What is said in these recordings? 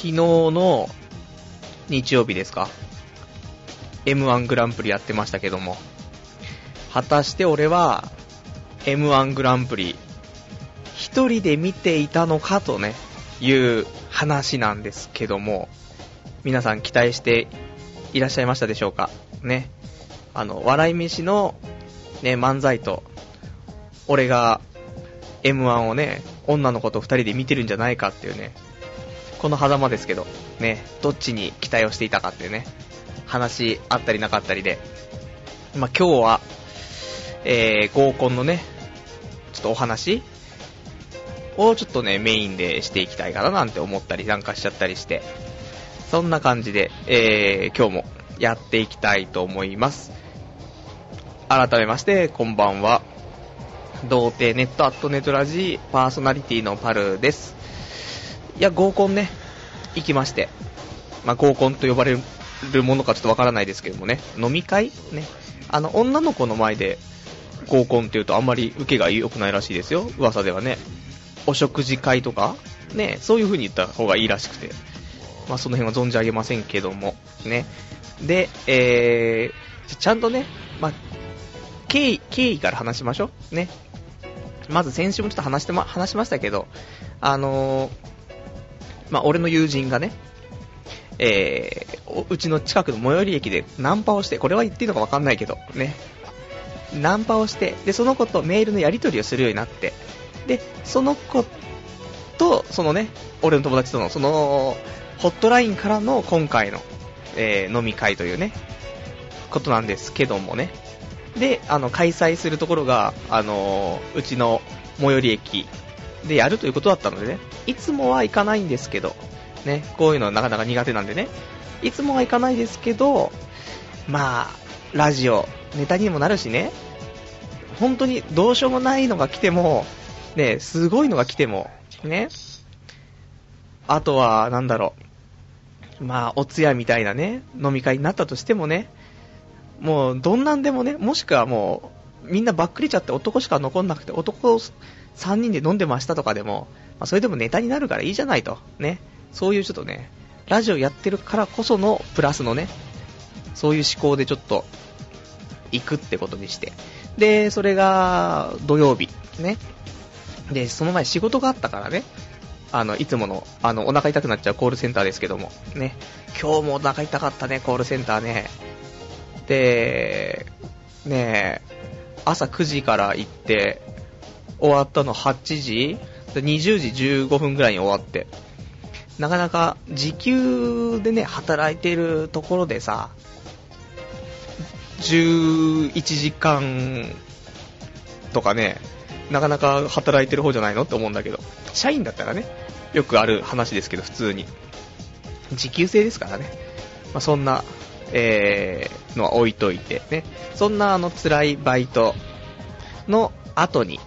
昨日の日曜日ですか？M1 グランプリやってましたけども。果たして俺は、M1 グランプリ、一人で見ていたのかとね、いう話なんですけども、皆さん期待していらっしゃいましたでしょうか？ね。あの、笑い飯の、ね、漫才と、俺が M1 をね、女の子と二人で見てるんじゃないかっていうね、この狭間ですけど、ね、どっちに期待をしていたかっていうね、話あったりなかったりで、まあ、今日は、えー、合コンのね、ちょっとお話をちょっとね、メインでしていきたいかななんて思ったりなんかしちゃったりして、そんな感じで、えー、今日もやっていきたいと思います。改めまして、こんばんは。童貞ネットアットネトラジーパーソナリティのパルです。いや、合コンね、行きまして。まあ、合コンと呼ばれるものかちょっとわからないですけどもね、飲み会ね。あの、女の子の前で合コンっていうとあんまり受けが良くないらしいですよ。噂ではね。お食事会とか、ね、そういう風に言った方がいいらしくて。まあ、その辺は存じ上げませんけども、ね。で、えー、ちゃんとね、まあ、経緯、経緯から話しましょう。ね。まず先週もちょっと話してま、話しましたけど、あのー、まあ、俺の友人がね、えー、うちの近くの最寄り駅でナンパをして、これは言っていいのかわかんないけど、ね。ナンパをして、で、その子とメールのやり取りをするようになって、で、その子と、そのね、俺の友達との、その、ホットラインからの今回の、えー、飲み会というね、ことなんですけどもね。で、あの、開催するところが、あのー、うちの最寄り駅でやるということだったのでね、いつもは行かないんですけど、ね、こういうのはなかなか苦手なんでね、いつもは行かないですけど、まあ、ラジオ、ネタにもなるしね、本当にどうしようもないのが来ても、ね、すごいのが来ても、ね、あとは、なんだろう、まあ、お通夜みたいなね、飲み会になったとしてもね、もう、どんなんでもね、もしくはもう、みんなばっくりちゃって男しか残んなくて、男3人で飲んでましたとかでも、まあ、それでもネタになるからいいじゃないと。ね。そういうちょっとね、ラジオやってるからこそのプラスのね、そういう思考でちょっと、行くってことにして。で、それが土曜日。ね。で、その前仕事があったからね。あの、いつもの、あの、お腹痛くなっちゃうコールセンターですけども。ね。今日もお腹痛かったね、コールセンターね。で、ね朝9時から行って、終わったの8時 ?20 時15分ぐらいに終わって。なかなか時給でね、働いてるところでさ、11時間とかね、なかなか働いてる方じゃないのって思うんだけど、社員だったらね、よくある話ですけど、普通に。時給制ですからね。まあ、そんなえー、のは置いといてね、そんなあの辛いバイトの後に、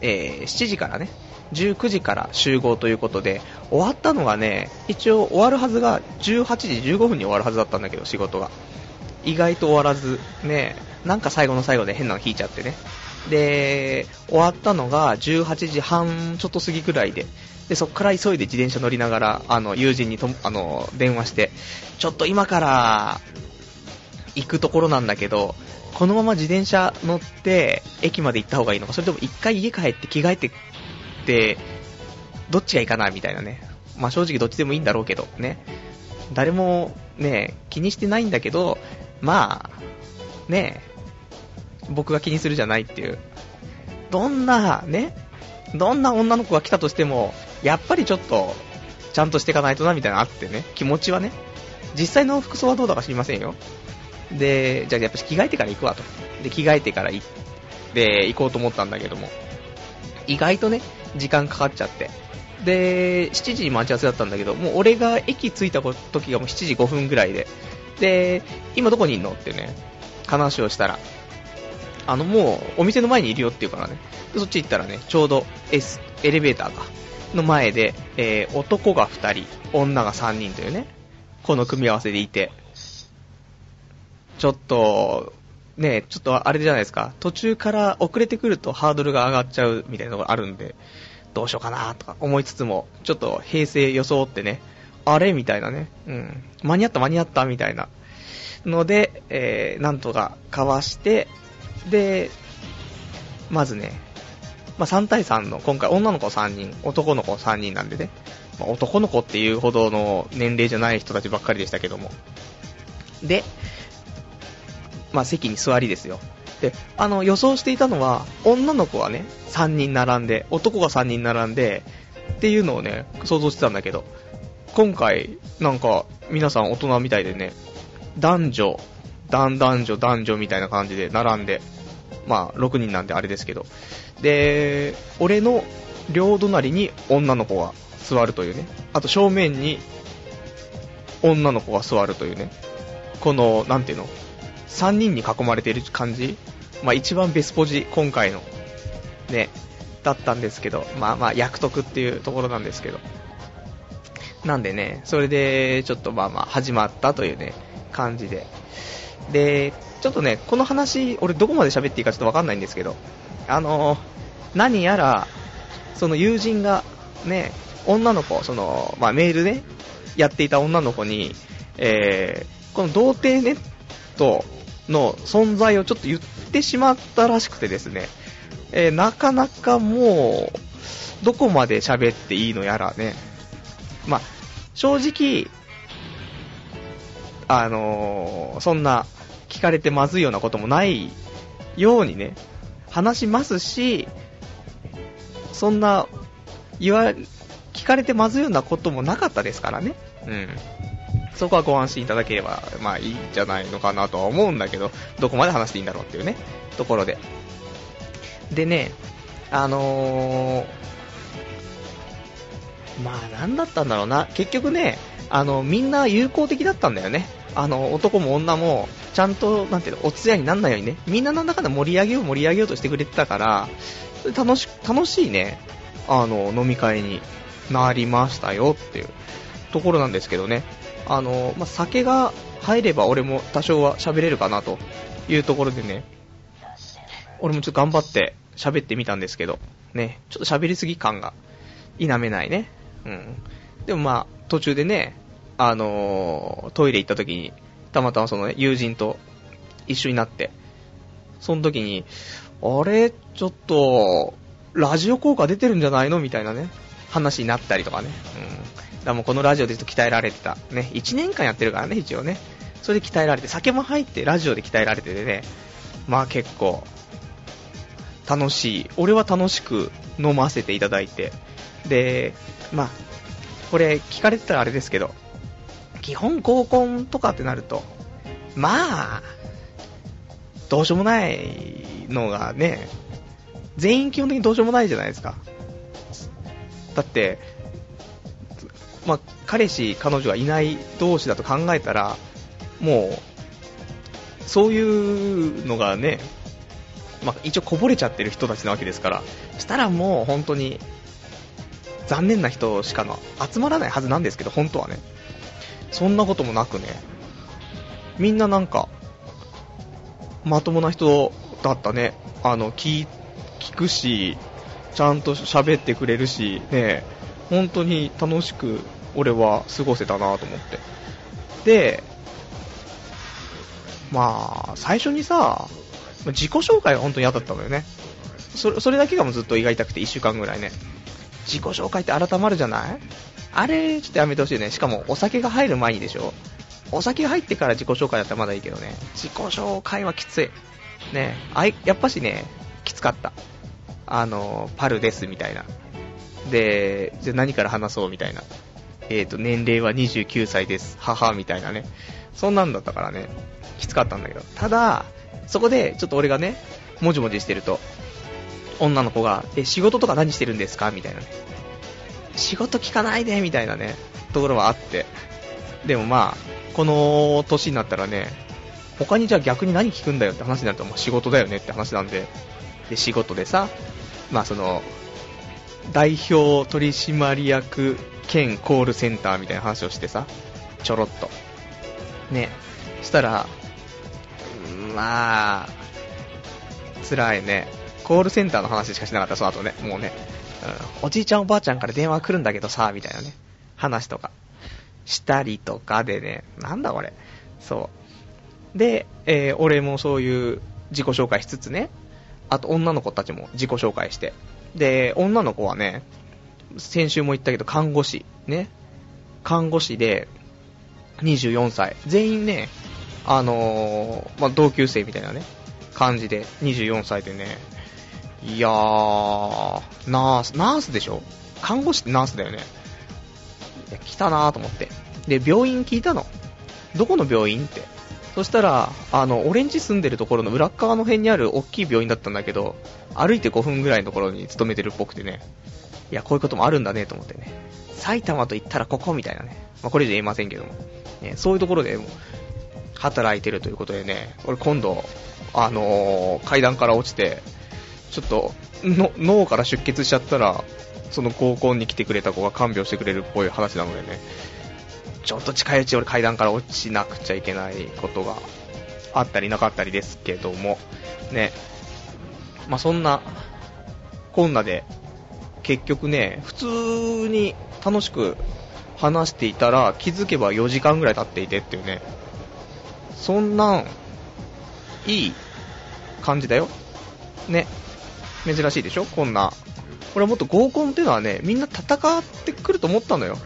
えー、7時からね、19時から集合ということで、終わったのがね、一応終わるはずが18時15分に終わるはずだったんだけど、仕事が。意外と終わらず、ね、なんか最後の最後で変なの引いちゃってね。で、終わったのが18時半ちょっと過ぎくらいで、で、そこから急いで自転車乗りながら、あの、友人にと、あの、電話して、ちょっと今から行くところなんだけど、このまま自転車乗って駅まで行った方がいいのか、それとも一回家帰って着替えてって、どっちがいいかなみたいなね。まあ正直どっちでもいいんだろうけど、ね。誰もね、気にしてないんだけど、まあ、ね、僕が気にするじゃないっていう。どんな、ね、どんな女の子が来たとしても、やっぱりちょっと、ちゃんとしていかないとな、みたいなあってね、気持ちはね。実際の服装はどうだか知りませんよ。で、じゃあやっぱ着替えてから行くわと。で、着替えてから行で、行こうと思ったんだけども、意外とね、時間かかっちゃって。で、7時に待ち合わせだったんだけど、もう俺が駅着いた時がもう7時5分ぐらいで、で、今どこにいんのってね、話をしたら、あのもうお店の前にいるよって言うからね、そっち行ったらね、ちょうど S、エレベーターが、の前で、えー、男が2人、女が3人というね、この組み合わせでいて、ちょっと、ね、ちょっとあれじゃないですか、途中から遅れてくるとハードルが上がっちゃうみたいなのがあるんで、どうしようかなとか思いつつも、ちょっと平成装ってね、あれみたいなね。うん。間に合った間に合ったみたいな。ので、えー、なんとかかわして、で、まずね、まあ、3対3の、今回女の子3人、男の子3人なんでね、まあ、男の子っていうほどの年齢じゃない人たちばっかりでしたけども。で、まあ、席に座りですよ。で、あの、予想していたのは、女の子はね、3人並んで、男が3人並んで、っていうのをね、想像してたんだけど、今回、なんか、皆さん大人みたいでね、男女、男男女男女みたいな感じで並んで、まあ、6人なんであれですけど、で、俺の両隣に女の子が座るというね、あと正面に女の子が座るというね、この、なんていうの、3人に囲まれている感じ、まあ一番ベスポジ、今回の、ね、だったんですけど、まあまあ役得っていうところなんですけど、なんでね、それでちょっとまあまあ始まったというね、感じで。で、ちょっとね、この話、俺どこまで喋っていいかちょっとわかんないんですけど、あのー、何やら、その友人が、ね、女の子、その、まあ、メールね、やっていた女の子に、えー、この童貞ネットの存在をちょっと言ってしまったらしくてですね、えー、なかなかもう、どこまで喋っていいのやらね、まあ、正直、あのー、そんな、聞かれてまずいようなこともないようにね、話しますし、そんな、言わ、聞かれてまずいようなこともなかったですからね。うん。そこはご安心いただければ、まあいいんじゃないのかなとは思うんだけど、どこまで話していいんだろうっていうね、ところで。でね、あのー、まあなんだったんだろうな、結局ね、あの、みんな友好的だったんだよね。あの、男も女も、ちゃんと、なんていうの、お通夜になんないようにね、みんななんだかんだ盛り上げよう盛り上げようとしてくれてたから、楽し、楽しいね、あの、飲み会になりましたよっていうところなんですけどね。あの、まあ、酒が入れば俺も多少は喋れるかなというところでね、俺もちょっと頑張って喋ってみたんですけど、ね、ちょっと喋りすぎ感が否めないね。うん。でもまあ、途中でね、あのー、トイレ行った時に、たまたまその、ね、友人と一緒になって、その時に、あれ、ちょっと、ラジオ効果出てるんじゃないの？みたいなね、話になったりとかね。うん。だもこのラジオでと鍛えられてた。ね、1年間やってるからね、一応ね。それで鍛えられて、酒も入ってラジオで鍛えられててね、まあ結構、楽しい。俺は楽しく飲ませていただいて。で、まあ、これ聞かれてたらあれですけど、基本合コンとかってなると、まあ、どうしようもないのがね、全員基本的にどうしようもないじゃないですか。だって、まあ、彼氏、彼女がいない同士だと考えたら、もう、そういうのがね、まあ、一応こぼれちゃってる人たちなわけですから、したらもう本当に、残念な人しかの集まらないはずなんですけど、本当はね。そんなこともなくね、みんななんか、まともな人だったね。あの、聞、聞くし、ちゃんと喋ってくれるし、ね、本当に楽しく俺は過ごせたなと思って。で、まあ、最初にさ、自己紹介が本当に嫌だったのよね。それそれだけがもうずっと胃が痛くて1週間ぐらいね。自己紹介って改まるじゃない？あれ、ちょっとやめてほしいね。しかも、お酒が入る前にでしょ？お酒入ってから自己紹介だったらまだいいけどね。自己紹介はきつい。ね、あい、やっぱしね、きつかった。あの、パルですみたいな。で、じゃ何から話そうみたいな。えっ、ー、と、年齢は29歳です。母みたいなね。そんなんだったからね、きつかったんだけど。ただ、そこで、ちょっと俺がね、もじもじしてると、女の子が、え、仕事とか何してるんですか？みたいなね。仕事聞かないで、みたいなね、ところはあって。でもまあ、この年になったらね、他にじゃあ逆に何聞くんだよって話になると、まあ、仕事だよねって話なんで、で、仕事でさ、まあその、代表取締役兼コールセンターみたいな話をしてさ、ちょろっと。ね、したら、まあ、辛いね。コールセンターの話しかしなかった、その後ね、もうね。うん、おじいちゃんおばあちゃんから電話来るんだけどさ、みたいなね、話とかしたりとかでね、なんだこれ。そう。で、えー、俺もそういう自己紹介しつつね、あと女の子たちも自己紹介して。で、女の子はね、先週も言ったけど看護師、ね。看護師で、24歳。全員ね、あのー、まあ、同級生みたいなね、感じで、24歳でね、いやー、ナース、ナースでしょ？看護師ってナースだよね。いや、来たなーと思って。で、病院聞いたの？どこの病院って？そしたら、あの、俺ん家住んでるところの裏側の辺にある大きい病院だったんだけど、歩いて5分ぐらいのところに勤めてるっぽくてね。いや、こういうこともあるんだねと思ってね。埼玉と言ったらここみたいなね。まあ、これ以上言えませんけども。ね、そういうところでも働いてるということでね、俺今度、あのー、階段から落ちて、ちょっと、の、脳から出血しちゃったら、その合コンに来てくれた子が看病してくれるっぽい話なのでね、ちょっと近いうち俺階段から落ちなくちゃいけないことがあったりなかったりですけども、ね、まあ、そんな、こんなで、結局ね、普通に楽しく話していたら気づけば4時間ぐらい経っていてっていうね、そんなん、いい感じだよ。ね。珍しいでしょ？こんな。これもっと合コンっていうのはね、みんな戦ってくると思ったのよ。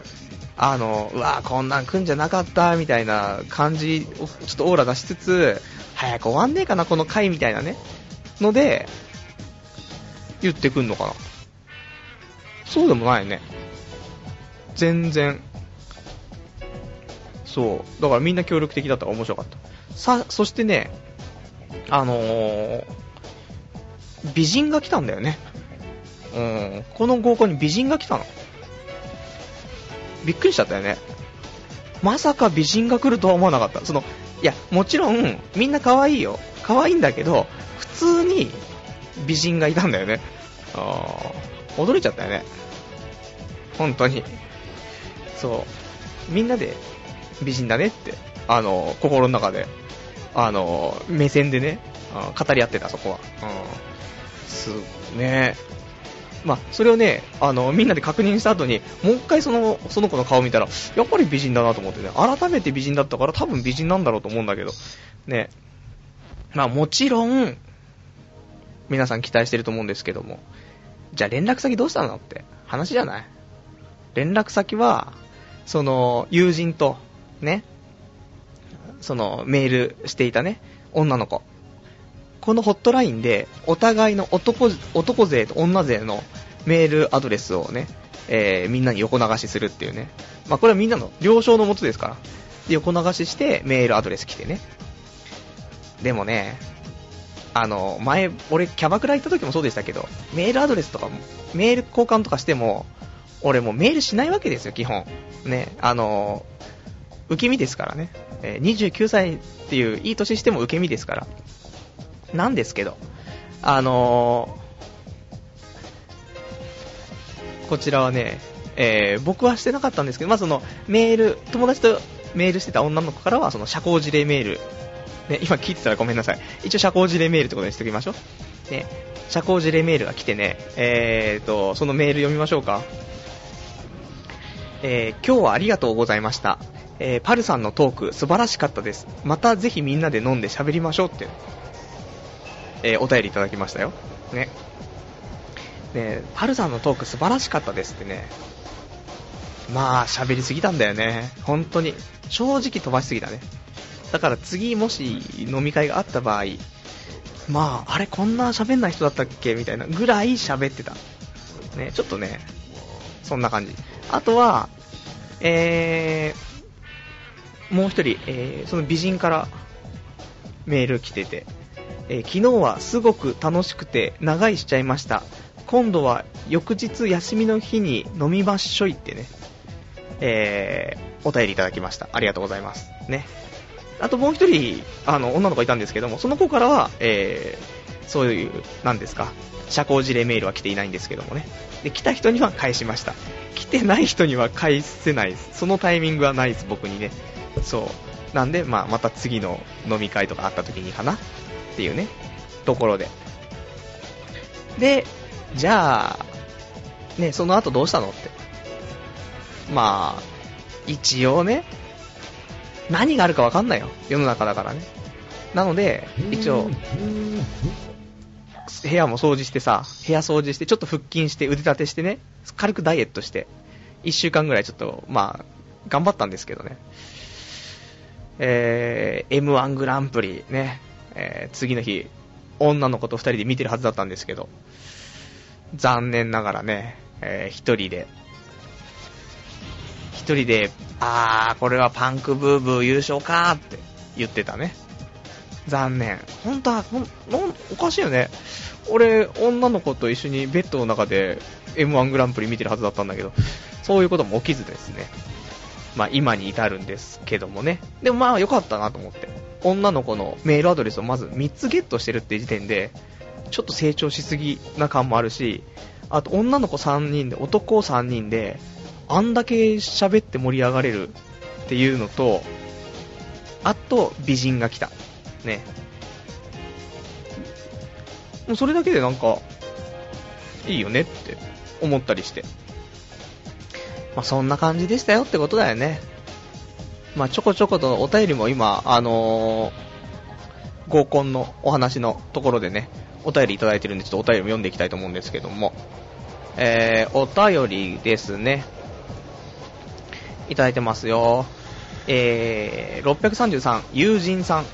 あの、うわこんなん来んじゃなかった、みたいな感じを、ちょっとオーラ出しつつ、早く終わんねえかな、この回みたいなね。ので、言ってくんのかな。そうでもないね。全然。そう。だからみんな協力的だったから面白かった。さ、そしてね、あのー、美人が来たんだよね。うん。この合コンに美人が来たの。びっくりしちゃったよね。まさか美人が来るとは思わなかった。その、いや、もちろん、みんな可愛いよ。可愛いんだけど、普通に美人がいたんだよね。あ驚いちゃったよね。本当に。そう。みんなで美人だねって、あの、心の中で、あの、目線でね、語り合ってた、そこは。うん。す、ねまあ、それをね、あの、みんなで確認した後に、もう一回その、その子の顔見たら、やっぱり美人だなと思ってね、改めて美人だったから多分美人なんだろうと思うんだけど、ね。まあもちろん、皆さん期待してると思うんですけども、じゃあ連絡先どうしたのって話じゃない連絡先は、その、友人と、ね、その、メールしていたね、女の子。このホットラインで、お互いの男、男勢と女勢のメールアドレスをね、えー、みんなに横流しするっていうね。まあ、これはみんなの了承のもとですから。横流ししてメールアドレス来てね。でもね、あの、前、俺キャバクラ行った時もそうでしたけど、メールアドレスとか、メール交換とかしても、俺もうメールしないわけですよ、基本。ね、あの、受け身ですからね。え29歳っていういい年しても受け身ですから。なんですけど、あの、こちらはね、えー、僕はしてなかったんですけど、まあ、そのメール、友達とメールしてた女の子からはその社交辞令メール、ね、今聞いてたらごめんなさい。一応社交辞令メールってことにしておきましょう。ね、社交辞令メールが来てね、えーと、そのメール読みましょうか。えー、今日はありがとうございました。えー、パルさんのトーク素晴らしかったです。またぜひみんなで飲んで喋りましょうって、えー、お便りいただきましたよ。ね。ねパルさんのトーク素晴らしかったですってね。まあ、喋りすぎたんだよね。本当に。正直飛ばしすぎたね。だから次もし飲み会があった場合、まあ、あれこんな喋んない人だったっけみたいなぐらい喋ってた。ね、ちょっとね、そんな感じ。あとは、えー、もう一人、えー、その美人からメール来てて、えー、昨日はすごく楽しくて長いしちゃいました。今度は翌日休みの日に飲みましょいってね、えー、お便りいただきました。ありがとうございます。ね。あともう一人、あの、女の子いたんですけども、その子からは、えー、そういう、なんですか、社交辞令メールは来ていないんですけどもね。で、来た人には返しました。来てない人には返せないです。そのタイミングはないです、僕にね。そう。なんで、まあ、また次の飲み会とかあった時にかな？っていうね、ところで。で、じゃあ、ね、その後どうしたの？って。まあ、一応ね、何があるかわかんないよ。世の中だからね。なので、一応、部屋も掃除してさ、部屋掃除して、ちょっと腹筋して、腕立てしてね、軽くダイエットして、1週間ぐらいちょっと、まあ、頑張ったんですけどね。えー、M1 グランプリね、えー、次の日、女の子と2人で見てるはずだったんですけど、残念ながらね、えー、1人で、1人で、あー、これはパンクブーブー優勝かーって言ってたね。残念。本当は、ほん、おかしいよね。俺、女の子と一緒にベッドの中で M1 グランプリ見てるはずだったんだけど、そういうことも起きずですね。まあ今に至るんですけどもね。でもまあ良かったなと思って。女の子のメールアドレスをまず3つゲットしてるって時点で、ちょっと成長しすぎな感もあるし、あと女の子3人で、男3人で、あんだけ喋って盛り上がれるっていうのと、あと美人が来た。ね。もうそれだけでなんか、いいよねって思ったりして。まあ、そんな感じでしたよってことだよね。まあ、ちょこちょことお便りも今、あのー、合コンのお話のところでね、お便りいただいてるんで、ちょっとお便りも読んでいきたいと思うんですけども、えー、お便りですね、いただいてますよ。えー、633、友人さん、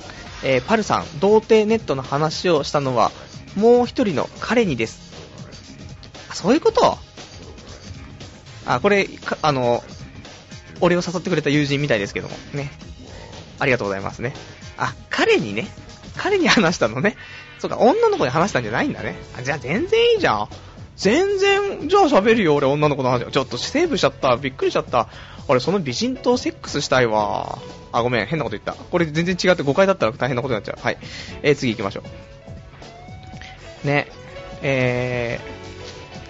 えー、パルさん、童貞ネットの話をしたのは、もう一人の彼にです。あそういうこと？あ、これ、あの、俺を誘ってくれた友人みたいですけども、ね。ありがとうございますね。あ、彼にね、彼に話したのね。そうか、女の子に話したんじゃないんだね。あじゃあ全然いいじゃん。全然、じゃあ喋るよ、俺女の子の話。ちょっとセーブしちゃった。びっくりしちゃった。俺その美人とセックスしたいわ。あ、ごめん、変なこと言った。これ全然違って誤解だったら大変なことになっちゃう。はい。えー、次行きましょう。ね。え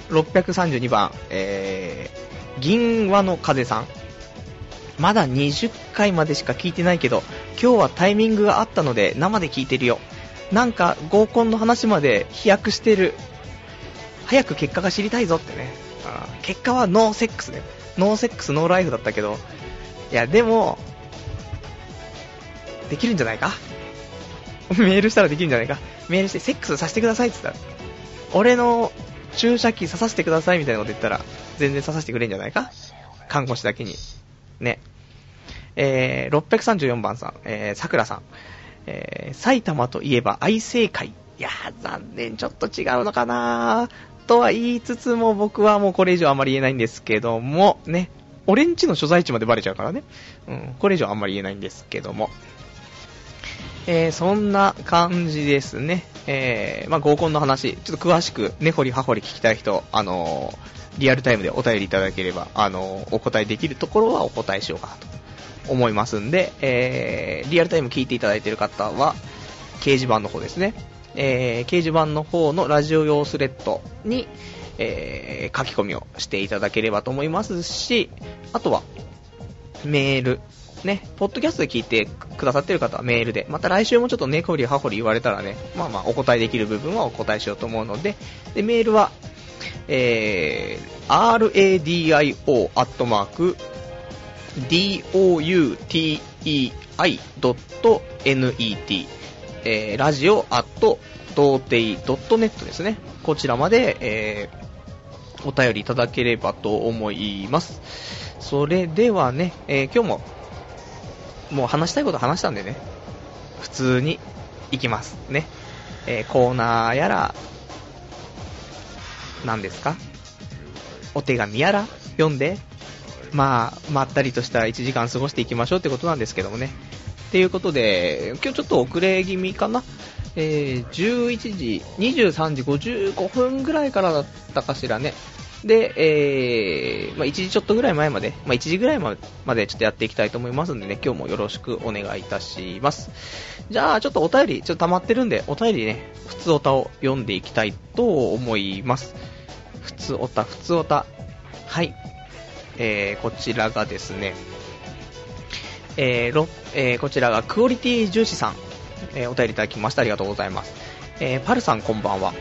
ー、632番、えー、銀輪の風さん。まだ20回までしか聞いてないけど、今日はタイミングがあったので生で聞いてるよ。なんか合コンの話まで飛躍してる。早く結果が知りたいぞってね。あ結果はノーセックスね。ノーセックスノーライフだったけど、いや、でも、できるんじゃないか？メールしたらできるんじゃないか？メールしてセックスさせてくださいって言ったら、俺の注射器刺させてくださいみたいなこと言ったら、全然刺させてくれんじゃないか？看護師だけに。ね。えー、634番さん、えー、桜さん。えー、埼玉といえば愛生会。いやー、残念、ちょっと違うのかなとは言いつつも僕はもうこれ以上あまり言えないんですけども、ね。俺んちの所在地までバレちゃうからね。うん、これ以上あんまり言えないんですけども。えー、そんな感じですね。えー、まあ、合コンの話、ちょっと詳しく、根掘り葉掘り聞きたい人、あのー、リアルタイムでお便りいただければ、あの、お答えできるところはお答えしようかなと思いますんで、え、リアルタイム聞いていただいている方は、掲示板の方ですね。えー、掲示板の方のラジオ用スレッドに、えー、書き込みをしていただければと思いますし、あとは、メール、ね、ポッドキャストで聞いてくださってる方はメールで、また来週もちょっと根掘り葉掘り言われたらね、まあまあお答えできる部分はお答えしようと思うので、で、メールは、えー、radio.doutei.net えー、ラジオアット、童貞 .net ですね。こちらまで、えー、お便りいただければと思います。それではね、えー、今日ももう話したいこと話したんでね、普通に行きますね。えー、コーナーやら、何ですか？お手紙やら読んで、まあ、まったりとした1時間過ごしていきましょうってことなんですけどもね。っていうことで、今日ちょっと遅れ気味かな。えー、11時、23時55分ぐらいからだったかしらね。で、えー、まあ、1時ちょっとぐらい前まで、まあ、1時ぐらいまでちょっとやっていきたいと思いますんでね、今日もよろしくお願いいたします。じゃあ、ちょっとお便り、ちょっと溜まってるんで、お便りね、普通おたを読んでいきたいと思います。普通おた、普通おた。はい。えー、こちらがですね、えーえー、こちらがクオリティ重視さん、えー、お便りいただきました。ありがとうございます。えー、パルさんこんばんは。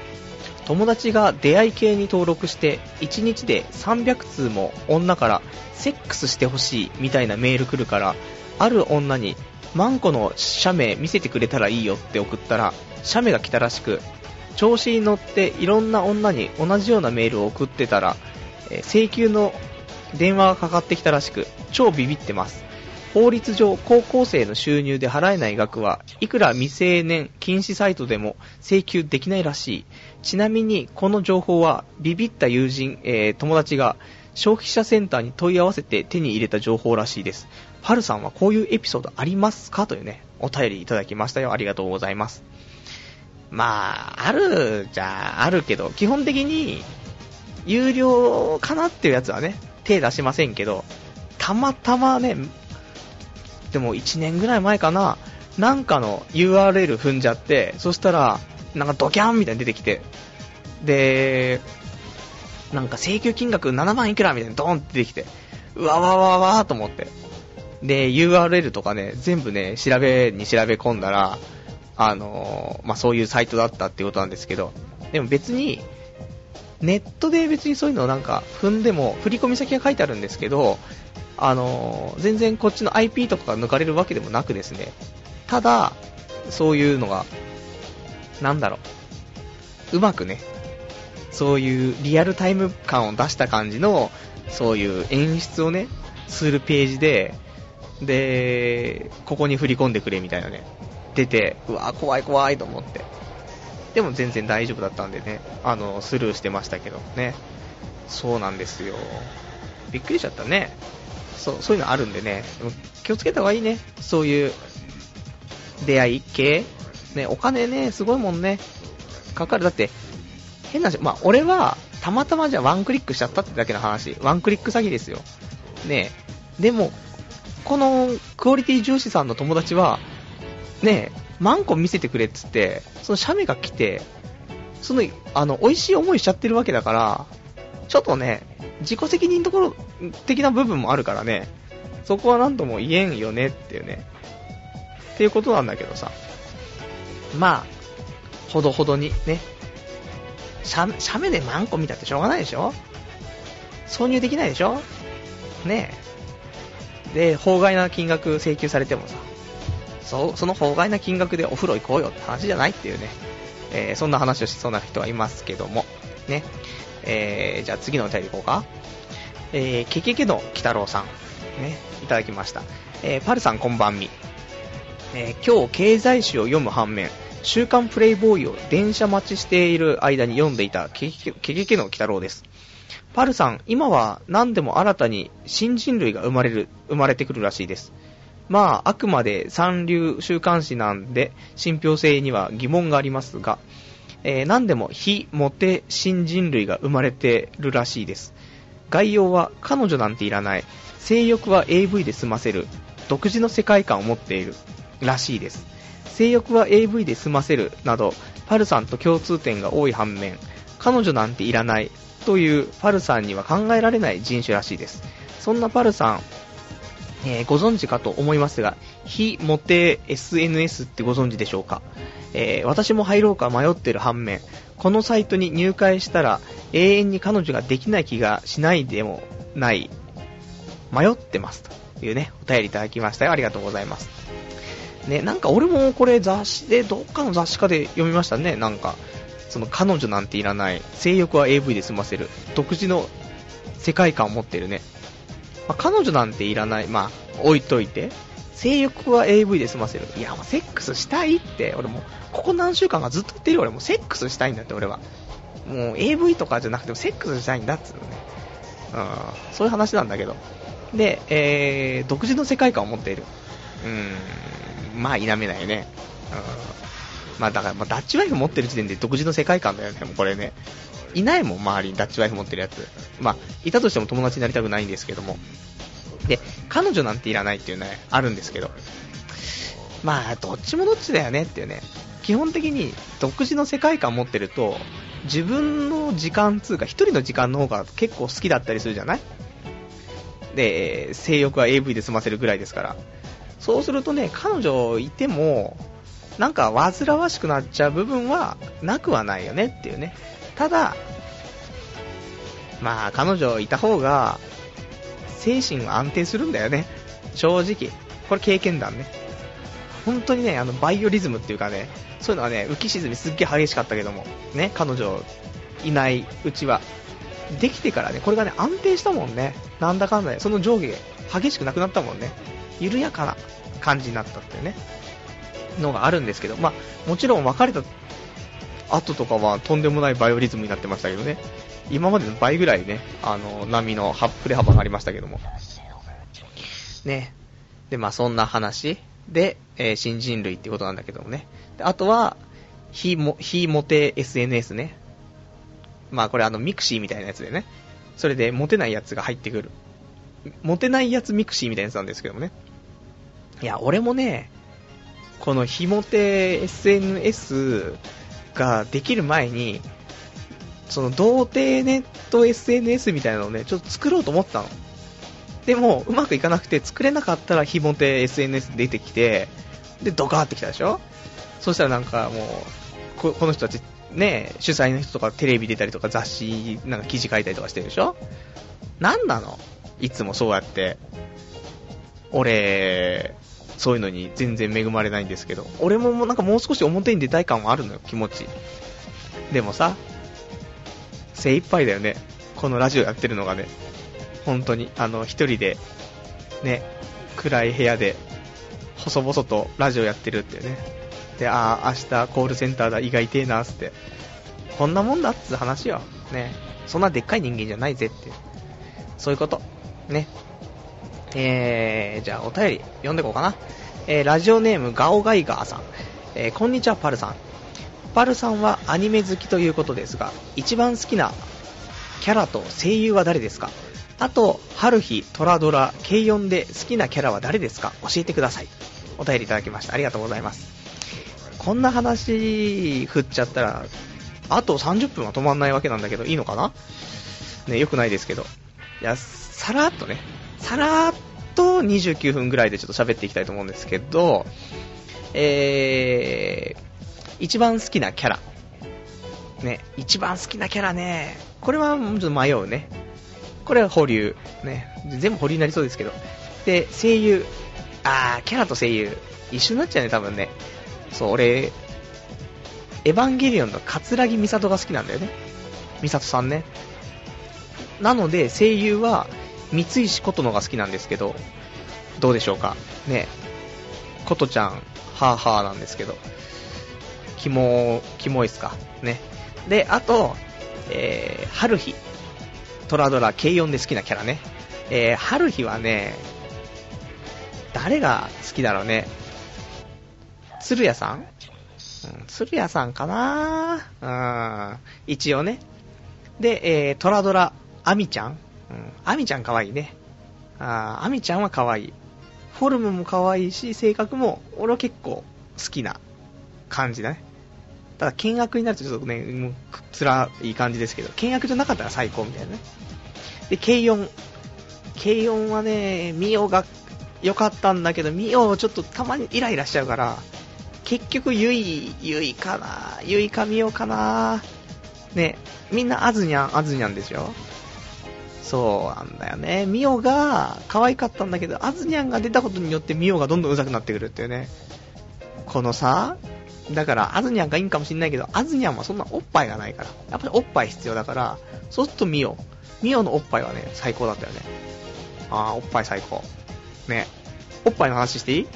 友達が出会い系に登録して1日で300通も女からセックスしてほしいみたいなメール来るからある女にマンコの写メ見せてくれたらいいよって送ったら写メが来たらしく調子に乗っていろんな女に同じようなメールを送ってたら、え請求の電話がかかってきたらしく超ビビってます法律上高校生の収入で払えない額はいくら未成年禁止サイトでも請求できないらしい。ちなみにこの情報はビビった友人、えー友達が消費者センターに問い合わせて手に入れた情報らしいです。パルさんはこういうエピソードありますか？というねお便りいただきましたよ。ありがとうございます。まああるじゃああるけど基本的に有料かなっていうやつはね手出しませんけどたまたまねでも1年ぐらい前かな、なんかの URL 踏んじゃって、そしたら、なんかドキャンみたいに出てきて、で、なんか請求金額7万いくらみたいにドーンって出てきて、うわわわわーと思って。で、URL とかね、全部ね、調べに調べ込んだら、あのーまあ、そういうサイトだったってことなんですけど、でも別に、ネットで別にそういうのをなんか踏んでも、振込先が書いてあるんですけど、あの全然こっちの IP とかが抜かれるわけでもなくですね、ただ、そういうのが、なんだろう、うまくね、そういうリアルタイム感を出した感じの、そういう演出をね、するページで、で、ここに振り込んでくれみたいなね、出て、うわ怖い怖いと思って。でも全然大丈夫だったんでね、あの、スルーしてましたけどね。そうなんですよ。びっくりしちゃったね。そう、そういうのあるんでね。気をつけた方がいいね。そういう、出会い系ね、お金ね、すごいもんね。かかる。だって、変な話、まあ、俺は、たまたまじゃワンクリックしちゃったってだけの話。ワンクリック詐欺ですよ。ねでも、このクオリティ重視さんの友達は、ねマンコ見せてくれっつって、その写メが来て、その、あの、美味しい思いしちゃってるわけだから、ちょっとね、自己責任ところ的な部分もあるからね、そこは何とも言えんよねっていうね、っていうことなんだけどさ、まあ、ほどほどにね、写写メでマンコ見たってしょうがないでしょ？挿入できないでしょ？ねえ。で、法外な金額請求されてもさ、そ、その法外な金額でお風呂行こうよって話じゃないっていうね、えーそんな話をしそうな人はいますけども、ね。えー、じゃあ次のお便り行こうか。えー、ケケケの鬼太郎さん、ね、いただきました。えー、パルさんこんばんみ。えー今日経済誌を読む反面、週刊プレイボーイを電車待ちしている間に読んでいたケケケケケの鬼太郎です。パルさん、今は何でも新たに新人類が生まれる、生まれてくるらしいです。まあ、あくまで三流週刊誌なんで、信憑性には疑問がありますが、えー何でも非モテ新人類が生まれてるらしいです。概要は彼女なんていらない、性欲は AV で済ませる、独自の世界観を持っているらしいです。性欲は AV で済ませるなど、パルさんと共通点が多い反面、彼女なんていらないというパルさんには考えられない人種らしいです。そんなパルさん、えーご存知かと思いますが、非モテ SNS ってご存知でしょうか、えー私も入ろうか迷ってる反面、このサイトに入会したら永遠に彼女ができない気がしないでもない、迷ってますというね、お便りいただきましたよ。ありがとうございます。ね、なんか俺もこれ雑誌で、どっかの雑誌かで読みましたね、なんか。その彼女なんていらない、性欲は AV で済ませる、独自の世界観を持ってるね。まあ、彼女なんていらない、まあ、置いといて、性欲は AV で済ませる。いや、もうセックスしたいって、俺も、ここ何週間かずっと言ってるよ、俺もセックスしたいんだって、俺は。もう AV とかじゃなくてもセックスしたいんだっつうのね。うん、そういう話なんだけど。で、えー、独自の世界観を持っている。うーん、まあ否めないね。うん。まあだから、まあ、ダッチワイフ持ってる時点で独自の世界観だよね、もうこれね。いないもん、周りにダッチワイフ持ってるやつ。まあ、いたとしても友達になりたくないんですけども。で、彼女なんていらないっていうね、あるんですけど。まあ、どっちもどっちだよねっていうね。基本的に独自の世界観持ってると、自分の時間つうか、一人の時間の方が結構好きだったりするじゃない？で、性欲は AV で済ませるぐらいですから。そうするとね、彼女いても、なんか煩わしくなっちゃう部分はなくはないよねっていうね。ただ、まあ、彼女いた方が、精神は安定するんだよね。正直。これ経験談ね。本当にね、あの、バイオリズムっていうかね、そういうのはね、浮き沈みすっげえ激しかったけども、ね、彼女いないうちは。できてからね、これがね、安定したもんね。なんだかんだで、その上下激しくなくなったもんね。緩やかな感じになったっていうね、のがあるんですけど、まあ、もちろん別れた後とかはとんでもないバイオリズムになってましたけどね。今までの倍ぐらいね、あの、波の振れ幅がありましたけども。ね。で、まあそんな話で、えー、新人類ってことなんだけどもね。であとは、非も、非モテ SNS ね。まあこれあの mixi みたいなやつでね。それでモテないやつが入ってくる。モテないやつ mixi みたいなやつなんですけどもね。いや、俺もね、この非モテ SNS ができる前に、その童貞ネット SNS みたいなのをね、ちょっと作ろうと思ったの。でも、うまくいかなくて作れなかったら非モテ SNS 出てきて、で、ドカーってきたでしょ？そしたらなんかもう、ここの人たち、ね、主催の人とかテレビ出たりとか雑誌、なんか記事書いたりとかしてるでしょ？なんなの？いつもそうやって。俺、そういうのに全然恵まれないんですけど、俺もなんかもう少し表に出たい感はあるのよ、気持ち。でもさ、精一杯だよね。このラジオやってるのがね。本当に、あの、一人で、ね、暗い部屋で、細々とラジオやってるってね。で、ああ、明日コールセンターだ、胃が痛えな、つって。こんなもんだっつ話よ。ね。そんなでっかい人間じゃないぜって。そういうこと。ね。えー、じゃあお便り読んでこうかな。えー、ラジオネームガオガイガーさん。えー、こんにちは、パルさん。パルさんはアニメ好きということですが、一番好きなキャラと声優は誰ですか？あと、春日、トラドラ、軽音で好きなキャラは誰ですか？教えてください。お便りいただきました。ありがとうございます。こんな話振っちゃったら、あと30分は止まんないわけなんだけど、いいのかな？ね、よくないですけど。いや、さらっとね、さらっと29分ぐらいでちょっと喋っていきたいと思うんですけど、えー、一番好きなキャラ。ね、一番好きなキャラね、これはちょっと迷うね。これは保留。ね、全部保留になりそうですけど。で、声優。あー、キャラと声優。一緒になっちゃうね、多分ね。そう、俺、エヴァンゲリオンの桂木美里が好きなんだよね。美里さんね。なので、声優は、三石琴乃が好きなんですけど、どうでしょうか？ね。琴ちゃん、はぁはぁなんですけど。キモ、キモいっすか？ね。で、あと、えー、春日。トラドラ、軽音で好きなキャラね。えー、春日はね、誰が好きだろうね？鶴屋さん、うん、鶴屋さんかな？うん、一応ね。で、えー、トラドラ、アミちゃん？うん、アミちゃん可愛いね。あ、アミちゃんは可愛い。フォルムも可愛いし、性格も、俺は結構好きな感じだね。ただ、見学になるとちょっとね、もう、辛い感じですけど、見学じゃなかったら最高みたいなね。で、軽音。軽音はね、ミオが良かったんだけど、ミオちょっとたまにイライラしちゃうから、結局、ユイ、ユイかなユイかミオかなね、みんなアズニャン、アズニャンでしょそうなんだよね。ミオが可愛かったんだけど、アズニャンが出たことによってミオがどんどんうざくなってくるっていうね。このさ、だから、アズニャンがいいんかもしんないけど、アズニャンはそんなおっぱいがないから。やっぱりおっぱい必要だから、そうするとミオ。ミオのおっぱいはね、最高だったよね。あー、おっぱい最高。ね。おっぱいの話していい？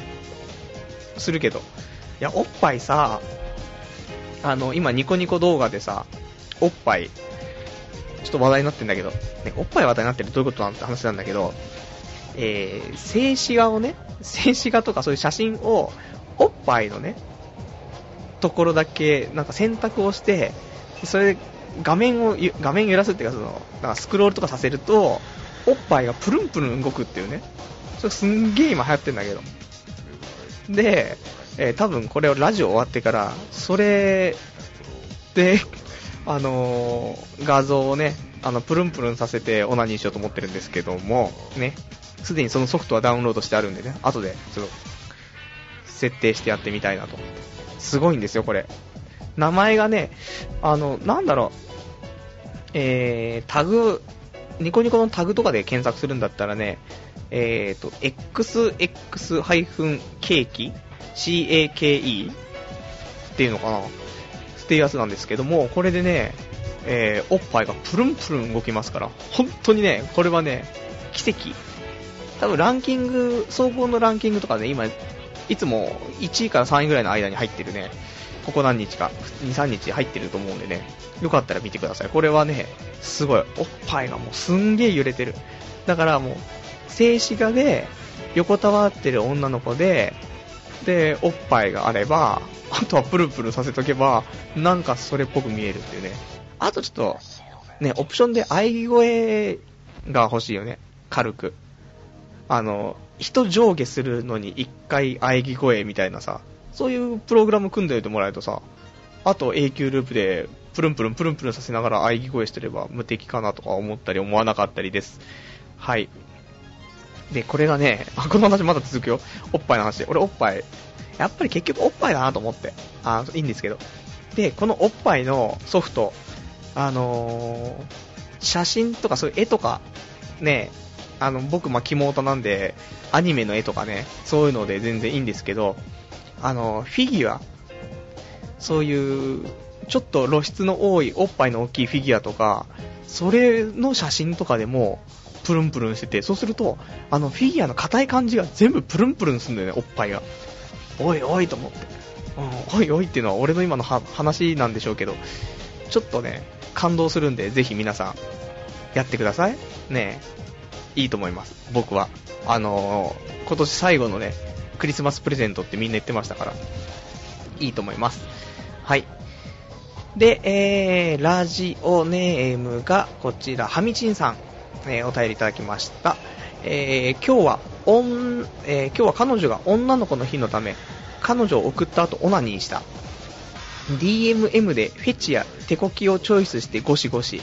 するけど。いや、おっぱいさ、あの、今ニコニコ動画でさ、おっぱい、ちょっと話題になってんだけど、ね、おっぱい話題になってるどういうことなんて話なんだけど、えー、静止画をね、静止画とかそういう写真を、おっぱいのね、ところだけ、なんか選択をして、それで画面を、画面揺らすっていうか、その、なんかスクロールとかさせると、おっぱいがプルンプルン動くっていうね。それすんげえ今流行ってんだけど。で、えー、多分これをラジオ終わってから、それで、あのー、画像をね、あの、プルンプルンさせてオナニーしようと思ってるんですけども、ね、すでにそのソフトはダウンロードしてあるんでね、後で、ちょっと、設定してやってみたいなと。すごいんですよ、これ。名前がね、あの、なんだろうえー、タグ、ニコニコのタグとかで検索するんだったらね、えーと、XX- ケーキ ?CAKE? っていうのかなっていうやつなんですけども、これでね、えー、おっぱいがプルンプルン動きますから、本当にね、これはね、奇跡。多分ランキング、総合のランキングとかね、今、いつも1位から3位ぐらいの間に入ってるね、ここ何日か、2、3日入ってると思うんでね、よかったら見てください。これはね、すごい、おっぱいがもうすんげえ揺れてる。だからもう、静止画で横たわってる女の子で、で、おっぱいがあれば、あとはプルプルさせとけば、なんかそれっぽく見えるっていうね。あとちょっと、ね、オプションで喘ぎ声が欲しいよね。軽く。あの、人上下するのに一回喘ぎ声みたいなさ、そういうプログラム組んでおいてもらえるとさ、あと永久ループでプルンプルンプルンプルンさせながら喘ぎ声してれば無敵かなとか思ったり思わなかったりです。はい。で、これがね、あ、この話まだ続くよ。おっぱいの話で。俺おっぱい、やっぱり結局おっぱいだなと思って。あ、いいんですけど。で、このおっぱいのソフト、あのー、写真とかそういう絵とか、ね、あの、僕、ま、キモートなんで、アニメの絵とかね、そういうので全然いいんですけど、あの、フィギュア、そういう、ちょっと露出の多い、おっぱいの大きいフィギュアとか、それの写真とかでも、プルンプルンしてて、そうすると、あの、フィギュアの硬い感じが全部プルンプルンするんだよね、おっぱいが。おいおいと思って。うん、おいおいっていうのは俺の今の話なんでしょうけど、ちょっとね、感動するんで、ぜひ皆さん、やってください。ねいいと思います。僕は。あのー、今年最後のね、クリスマスプレゼントってみんな言ってましたから、いいと思います。はい。で、えー、ラジオネームがこちら、はみちんさん、えー、お便りいただきました。えー、今日は、おん、えー、今日は彼女が女の子の日のため、彼女を送った後オナニーした。DMM でフェチや手こきをチョイスしてゴシゴシ。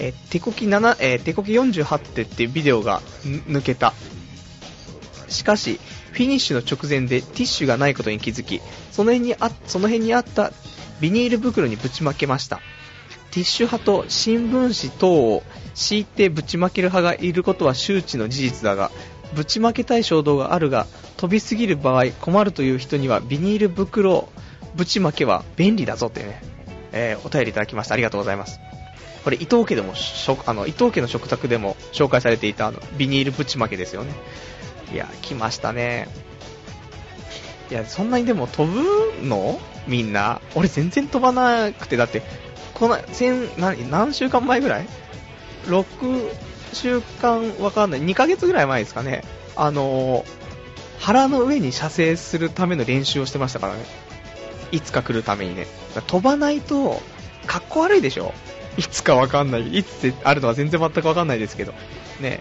えー、手こき7、えー、手こき48手っていうビデオが抜けた。しかし、フィニッシュの直前でティッシュがないことに気づき、その辺にあその辺にあったビニール袋にぶちまけました。ティッシュ派と新聞紙等を敷いてぶちまける派がいることは周知の事実だが、ぶちまけたい衝動があるが、飛びすぎる場合困るという人にはビニール袋ぶちまけは便利だぞってね、えー、お便りいただきました。ありがとうございます。これ伊藤家でもあの伊藤家の食卓でも紹介されていたあのビニールぶちまけですよね。いや来ましたね。いやそんなにでも飛ぶの？みんな。俺全然飛ばなくてだってこの先何何週間前ぐらい？6週間わかんない2ヶ月ぐらい前ですかねあの腹の上に射精するための練習をしてましたからねいつか来るためにね飛ばないとかっこ悪いでしょいつかわかんない。いつってあるのは全然全くわかんないですけど。ね。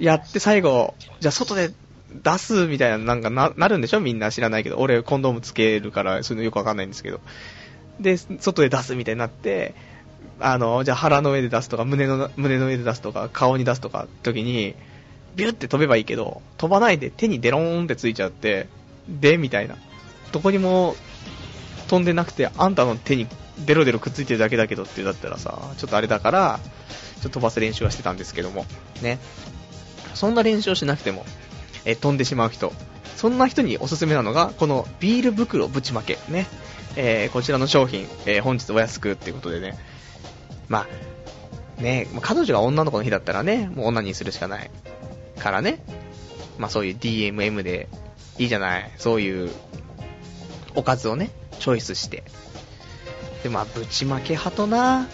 やって最後、じゃあ外で出すみたいな、なんかな、なるんでしょ？みんな知らないけど。俺コンドームつけるから、そういうのよくわかんないんですけど。で、外で出すみたいになって、あの、じゃあ腹の上で出すとか、胸の、胸の上で出すとか、顔に出すとか、時に、ビュって飛べばいいけど、飛ばないで手にデローンってついちゃって、で、みたいな。どこにも飛んでなくて、あんたの手にデロデロくっついてるだけだけどってだったらさ、ちょっとあれだから、ちょっと飛ばす練習はしてたんですけども、ね。そんな練習をしなくても、え飛んでしまう人。そんな人におすすめなのが、このビール袋ぶちまけ。ね。えー、こちらの商品、えー、本日お安くっていうことでね。まあ、ね、彼女が女の子の日だったらね、もう女にするしかない。からね。まあそういう DMM でいいじゃない。そういうおかずをね、チョイスして。で、まあ、ぶちまけ派とな、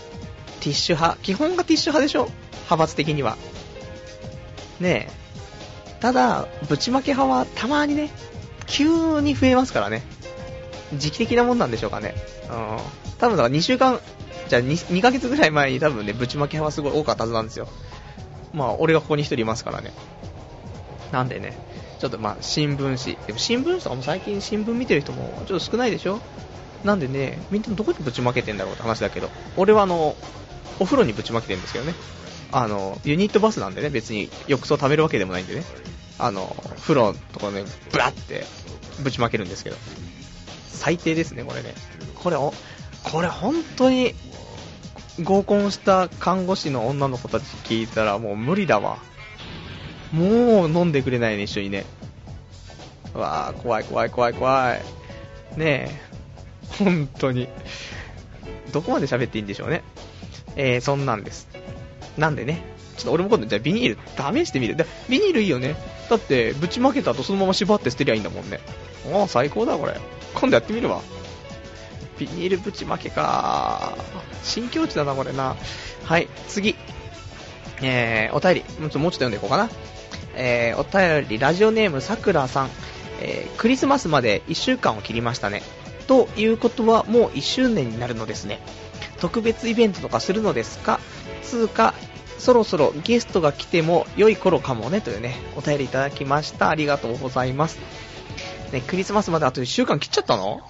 ティッシュ派。基本がティッシュ派でしょ？派閥的には。ねえ。ただ、ぶちまけ派はたまにね、急に増えますからね。時期的なもんなんでしょうかね。うん。多分だから2週間、じゃあ 2, 2ヶ月ぐらい前に多分ね、ぶちまけ派はすごい多かったはずなんですよ。まあ、俺がここに1人いますからね。なんでね、ちょっとまあ、新聞紙。でも新聞紙とかも最近新聞見てる人もちょっと少ないでしょ？なんでね、みんなどこにぶちまけてんだろうって話だけど、俺はあの、お風呂にぶちまけてるんですけどね。あの、ユニットバスなんでね、別に浴槽食べるわけでもないんでね。あの、風呂とかね、ブラってぶちまけるんですけど。最低ですね、これね。これ、お、これ本当に、合コンした看護師の女の子たち聞いたらもう無理だわ。もう飲んでくれないね、一緒にね。うわー、怖い怖い怖い怖い。ねえ、本当に。どこまで喋っていいんでしょうね。えー、そんなんです。なんでね、ちょっと俺も今度じゃあビニール試してみる。ビニールいいよね。だって、ぶちまけた後そのまま縛って捨てりゃいいんだもんね。ああ、最高だこれ。今度やってみるわ。ビニールぶちまけか新境地だな、これな。はい、次。えー、お便り、もうちょっと読んでいこうかな。えー、お便り、ラジオネームさくらさん。えー、クリスマスまで1週間を切りましたね。ということは、もう1周年になるのですね。特別イベントとかするのですか？つうか、そろそろゲストが来ても良い頃かもね、というね、お便りいただきました。ありがとうございます。ね、クリスマスまであと1週間切っちゃったの？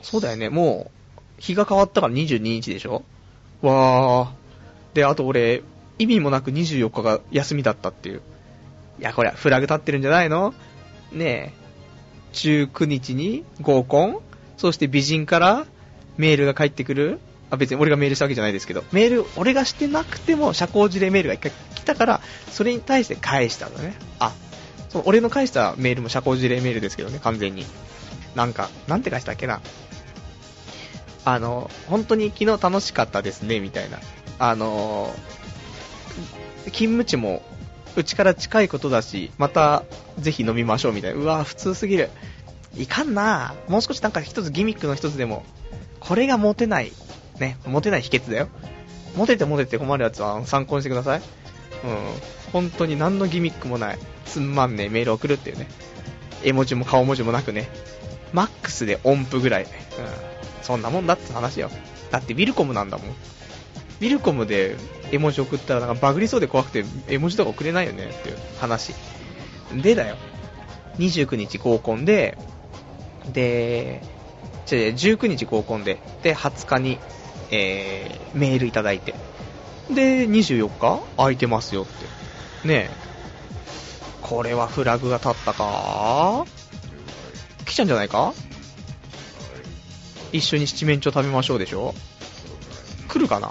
そうだよね、もう、日が変わったから22日でしょ？わー。で、あと俺、意味もなく24日が休みだったっていう。いや、これ、フラグ立ってるんじゃないの？ねえ。19日に合コン？そして美人からメールが返ってくる？あ、別に俺がメールしたわけじゃないですけど、メール、俺がしてなくても社交辞令メールが一回来たから、それに対して返したのね。あ、その俺の返したメールも社交辞令メールですけどね、完全に。なんか、なんて返したっけな。あの、本当に昨日楽しかったですね、みたいな。あの、勤務地もうちから近いことだし、またぜひ飲みましょうみたいな。うわ普通すぎる。いかんなもう少しなんか一つギミックの一つでも、これがモテない、ね、モテない秘訣だよ。モテてモテて困るやつは参考にしてください。うん。本当に何のギミックもない、つんまんねえメール送るっていうね。絵文字も顔文字もなくね。マックスで音符ぐらい。うん。そんなもんだって話よ。だってウィルコムなんだもん。ウィルコムで絵文字送ったらなんかバグりそうで怖くて絵文字とか送れないよねっていう話。でだよ。29日合コンで、で、19日合コンで、で、20日に、えー、メールいただいて、で、24日？空いてますよって。ねえ。これはフラグが立ったか？来ちゃうんじゃないか？一緒に七面鳥食べましょうでしょ？来るかな？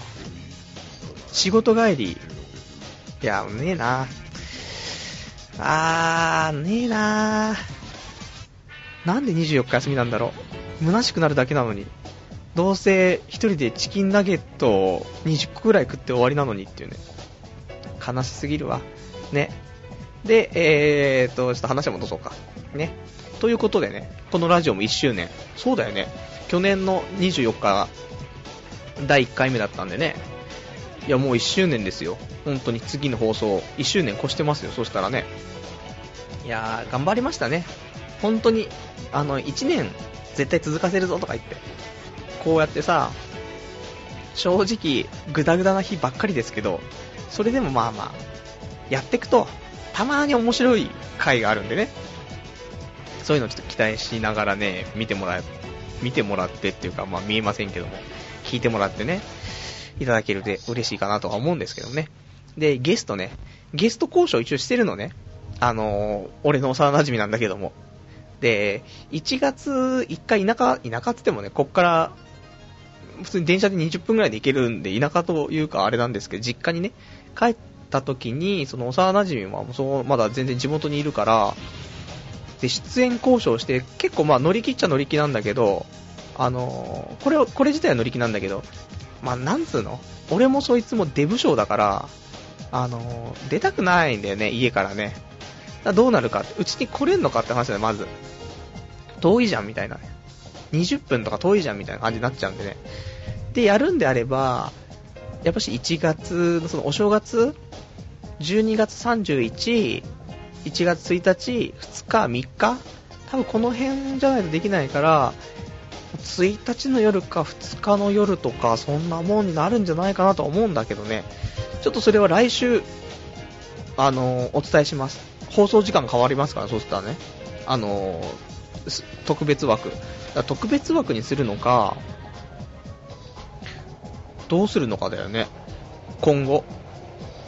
仕事帰り。いや、ねえな。あー、ねえななんで24日休みなんだろう？虚しくなるだけなのに。どうせ一人でチキンナゲットを20個くらい食って終わりなのにっていうね。悲しすぎるわ。ね。で、えーと、ちょっと話を戻そうか。ね。ということでね、このラジオも1周年。そうだよね。去年の24日が第1回目だったんでね。いや、もう1周年ですよ。本当に次の放送、1周年越してますよ。そしたらね。いやー、頑張りましたね。本当に、あの、1年絶対続かせるぞとか言って。こうやってさ、正直、グダグダな日ばっかりですけど、それでもまあまあ、やっていくと、たまに面白い回があるんでね。そういうのちょっと期待しながらね、見てもらえ、見てもらってっていうか、まあ見えませんけども、聞いてもらってね、いただけるで嬉しいかなとは思うんですけどね。で、ゲストね、ゲスト交渉一応してるのね。あのー、俺の幼馴染なんだけども。で、1月1回田舎、田舎ってってもね、こっから、普通に電車で20分くらいで行けるんで、田舎というかあれなんですけど、実家にね、帰った時に、その幼馴染はそう、まだ全然地元にいるから、で、出演交渉して、結構まあ乗り切っちゃ乗り気なんだけど、あのー、これ、これ自体は乗り気なんだけど、まあ、なんつうの？俺もそいつもデブ賞だから、あのー、出たくないんだよね、家からね。だどうなるか、うちに来れんのかって話だよ、まず。遠いじゃん、みたいなね。20分とか遠いじゃん、みたいな感じになっちゃうんでね。で、やるんであれば、やっぱし1月のそのお正月、12月31、1月1日、2日、3日、多分この辺じゃないとできないから、1日の夜か2日の夜とか、そんなもんになるんじゃないかなと思うんだけどね。ちょっとそれは来週、あの、お伝えします。放送時間変わりますから、そうしたらね。あの、特別枠。特別枠にするのか、どうするのかだよね。今後。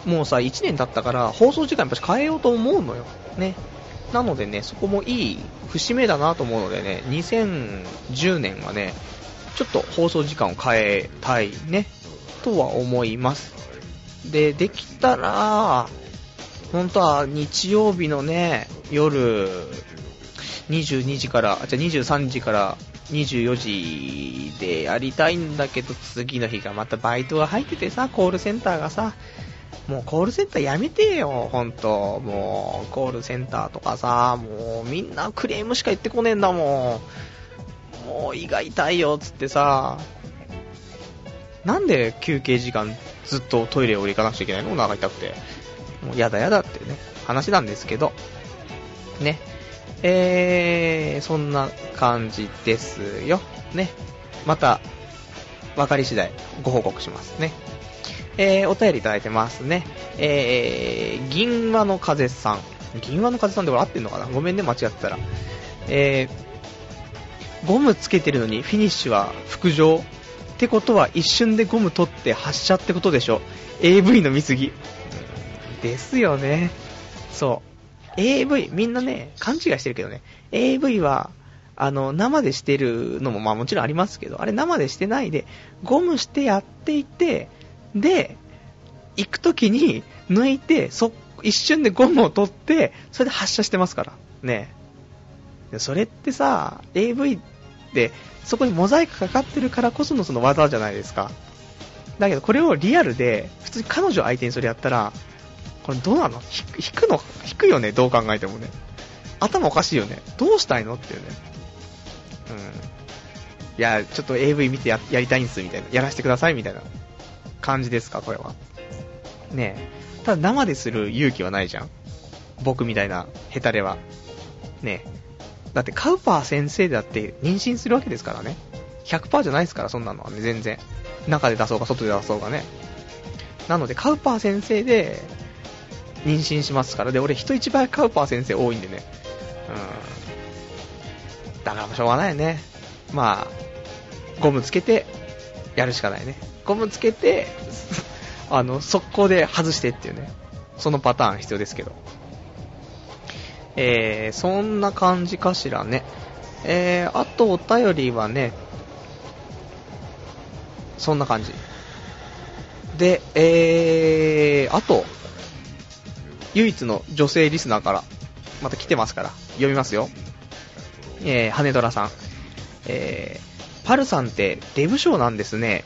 もうさ、1年経ったから、放送時間やっぱ変えようと思うのよ。ね。なのでね、そこもいい節目だなと思うのでね、2010年はね、ちょっと放送時間を変えたいね。とは思います。で、できたら、本当は日曜日のね、夜、22時から、じゃ23時から24時でやりたいんだけど、次の日がまたバイトが入っててさ、コールセンターがさ、もうコールセンターやめてよ、ほんと。もう、コールセンターとかさ、もうみんなクレームしか言ってこねえんだもん。もう胃が痛いよ、つってさ。なんで休憩時間ずっとトイレを行かなくちゃいけないの？お腹痛くて。もうやだやだってね、話なんですけど。ね。えー、そんな感じですよ。ね。また、分かり次第ご報告しますね。えー、お便りいただいてますね。えー、銀輪の風さん。銀輪の風さんでこれ合ってんのかな？ごめんね、間違ってたら。えー、ゴムつけてるのにフィニッシュは副上？ってことは一瞬でゴム取って発射ってことでしょ？AV の見過ぎ。ですよね。そう。AV、みんなね、勘違いしてるけどね。AV は、あの、生でしてるのもまあもちろんありますけど、あれ生でしてないで、ゴムしてやっていて、で、行くときに抜いて、そ、一瞬でゴムを取って、それで発射してますから。ね。それってさ、AV で、そこにモザイクかかってるからこそのその技じゃないですか。だけどこれをリアルで、普通に彼女相手にそれやったら、これどうなの？引くの？引くよね、どう考えてもね。頭おかしいよね？どうしたいの？っていうね。うん。いや、ちょっと AV 見てややりたいんす、みたいな。やらせてください、みたいな。感じですか、これは。ねえ。ただ生でする勇気はないじゃん？僕みたいなヘタレは。ねえ。だってカウパー先生だって妊娠するわけですからね。100%じゃないですから、そんなのはね、全然。中で出そうか外で出そうかね。なので、カウパー先生で、妊娠しますから。で、俺人一倍カウパー先生多いんでね。うん。だからしょうがないね。まあ、ゴムつけて、やるしかないね。ゴムつけて、あの、速攻で外してっていうね。そのパターン必要ですけど。えー、そんな感じかしらね。えー、あとお便りはね、そんな感じ。で、えー、あと、唯一の女性リスナーから、また来てますから、読みますよ。えー、羽虎さん。えー、パルさんってデブ賞なんですね。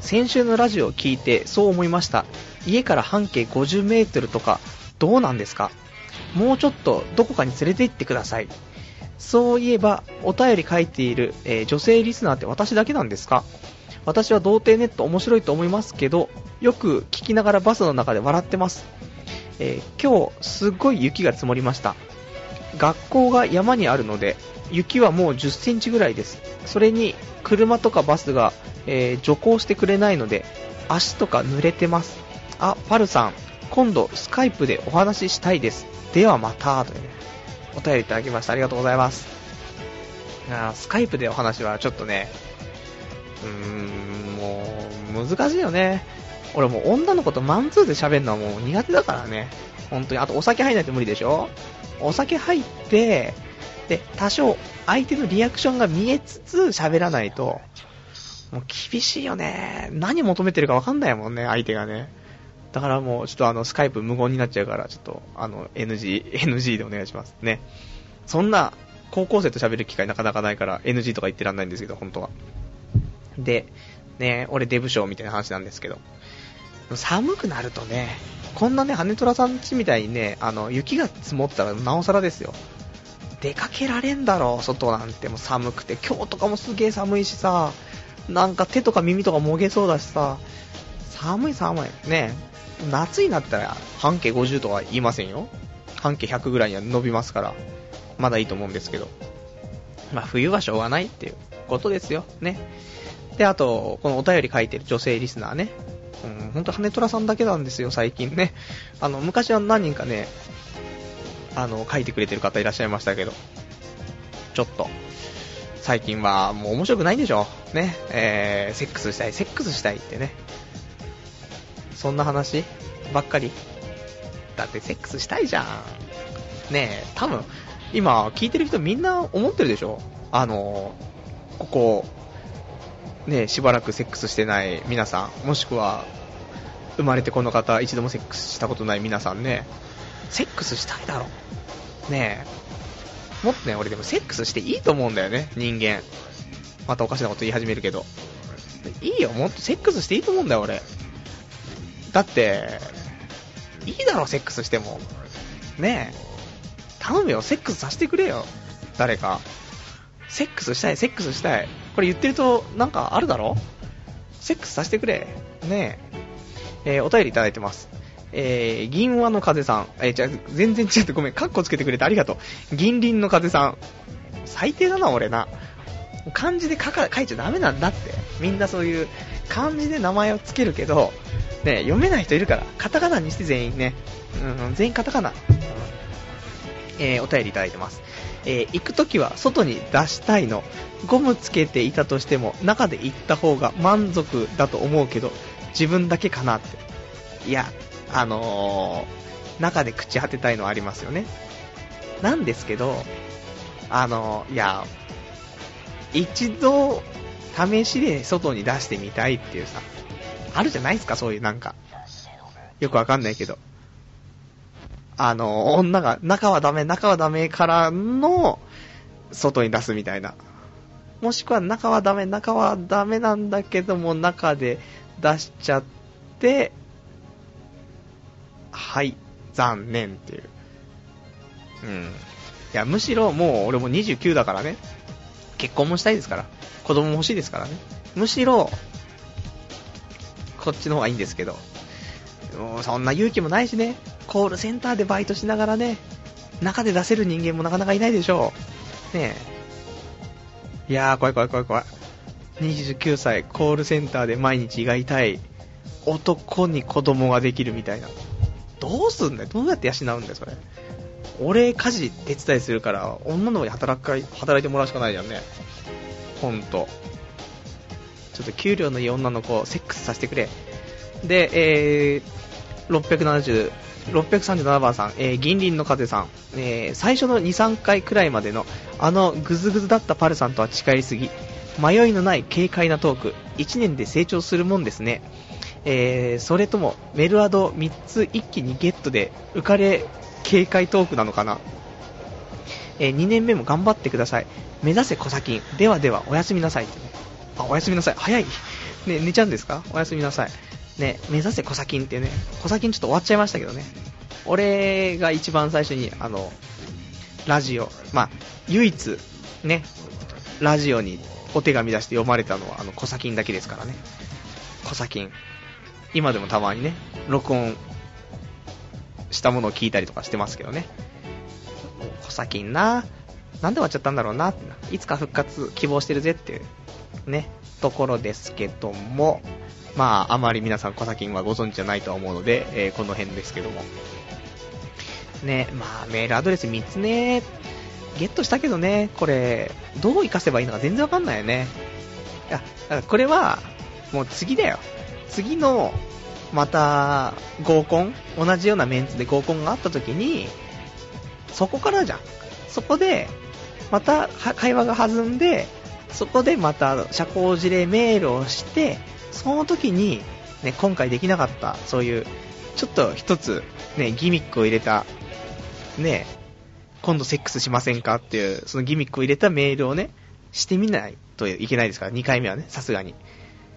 先週のラジオを聞いてそう思いました。家から半径50メートルとかどうなんですか？もうちょっとどこかに連れて行ってください。そういえば、お便り書いている、えー、女性リスナーって私だけなんですか？私は童貞ネット面白いと思いますけど、よく聞きながらバスの中で笑ってます。えー、今日、すっごい雪が積もりました。学校が山にあるので、雪はもう10センチぐらいです。それに、車とかバスがえー、徐行してくれないので、足とか濡れてます。あ、パルさん、今度スカイプでお話ししたいです。ではまた、というね、お便りいただきました。ありがとうございます。あスカイプでお話はちょっとね、うーん、もう、難しいよね。俺もう女の子とマンツーで喋るのはもう苦手だからね。本当に。あとお酒入んないと無理でしょ？お酒入って、で、多少相手のリアクションが見えつつ喋らないと、もう厳しいよね。何求めてるか分かんないもんね、相手がね。だからもう、ちょっとあの、スカイプ無言になっちゃうから、ちょっと、あの、NG、NG でお願いしますね。そんな、高校生と喋る機会なかなかないから、NG とか言ってらんないんですけど、本当は。で、ね、俺デブ賞みたいな話なんですけど、寒くなるとね、こんなね、羽虎さんちみたいにね、あの、雪が積もったらなおさらですよ。出かけられんだろう、外なんてもう寒くて、今日とかもすげえ寒いしさ、なんか手とか耳とかもげそうだしさ、寒い寒い。ね夏になったら半径50とは言いませんよ。半径100ぐらいには伸びますから、まだいいと思うんですけど。まあ冬はしょうがないっていうことですよ。ね。で、あと、このお便り書いてる女性リスナーね。うん、ほんと羽虎さんだけなんですよ、最近ね。あの、昔は何人かね、あの、書いてくれてる方いらっしゃいましたけど、ちょっと、最近はもう面白くないんでしょね。えー、セックスしたい、セックスしたいってね。そんな話ばっかり。だってセックスしたいじゃん。ねえ、多分、今聞いてる人みんな思ってるでしょあの、ここ、ね、しばらくセックスしてない皆さん、もしくは、生まれてこの方、一度もセックスしたことない皆さんね、セックスしたいだろ。ねえ。もっとね、俺でもセックスしていいと思うんだよね、人間。またおかしなこと言い始めるけど。いいよ、もっとセックスしていいと思うんだよ、俺。だって、いいだろ、セックスしても。ねえ。頼むよ、セックスさせてくれよ。誰か。セックスしたい、セックスしたい。これ言ってると、なんかあるだろ？セックスさせてくれ。ねえ。えー、お便りいただいてます。えー、銀輪の風さん。えー、じゃ全然違ってごめん。カッコつけてくれてありがとう。銀輪の風さん。最低だな、俺な。漢字で書か書いちゃダメなんだって。みんなそういう漢字で名前をつけるけど、ね、読めない人いるから。カタカナにして全員ね。うん、全員カタカナ。えー、お便りいただいてます。えー、行くときは外に出したいの。ゴムつけていたとしても中で行った方が満足だと思うけど、自分だけかなって。いや、あのー、中で朽ち果てたいのはありますよね。なんですけど、あのー、いや、一度、試しで外に出してみたいっていうさ、あるじゃないですか、そういうなんか。よくわかんないけど。あの、女が、中はダメ、中はダメからの、外に出すみたいな。もしくは中はダメ、中はダメなんだけども、中で出しちゃって、はい、残念っていう。うん。いや、むしろもう俺も29だからね。結婚もしたいですから。子供も欲しいですからね。むしろ、こっちの方がいいんですけど。そんな勇気もないしね。コールセンターでバイトしながらね、中で出せる人間もなかなかいないでしょう。ねえ。いやー、怖い怖い怖い怖い。29歳、コールセンターで毎日胃が痛い男に子供ができるみたいな。どうすんだよどうやって養うんだよ、それ。俺、家事手伝いするから、女の子に働か働いてもらうしかないじゃんね。ほんと。ちょっと給料のいい女の子、セックスさせてくれ。で、えー、67637番さん、えー、銀鱗の風さん、えー、最初の2、3回くらいまでのあのグズグズだったパルさんとは違いすぎ、迷いのない軽快なトーク、1年で成長するもんですね。えー、それともメルアド3つ一気にゲットで浮かれ軽快トークなのかな。え、2年目も頑張ってください。目指せ小先。ではでは、おやすみなさい。あ、おやすみなさい。早い。ね、寝ちゃうんですか？おやすみなさい。ね、目指せ小砂金ってね、小砂金ちょっと終わっちゃいましたけどね。俺が一番最初に、あの、ラジオ、まあ、唯一、ね、ラジオにお手紙出して読まれたのは、あの、小砂金だけですからね。小砂金。今でもたまにね、録音したものを聞いたりとかしてますけどね。小砂金ななんで終わっちゃったんだろうなって、いつか復活希望してるぜっていう、ね、ところですけども、まあ、あまり皆さん小砂金はご存知じゃないとは思うので、えー、この辺ですけども。ね、まあ、メールアドレス3つね、ゲットしたけどね、これ、どう活かせばいいのか全然わかんないよね。いや、だからこれは、もう次だよ。次の、また、合コン同じようなメンツで合コンがあった時に、そこからじゃん。そこで、また会話が弾んで、そこでまた社交辞令メールをして、その時に、ね、今回できなかった、そういう、ちょっと一つ、ね、ギミックを入れた、ね、今度セックスしませんか？っていう、そのギミックを入れたメールをね、してみないといけないですから、2回目はね、さすがに。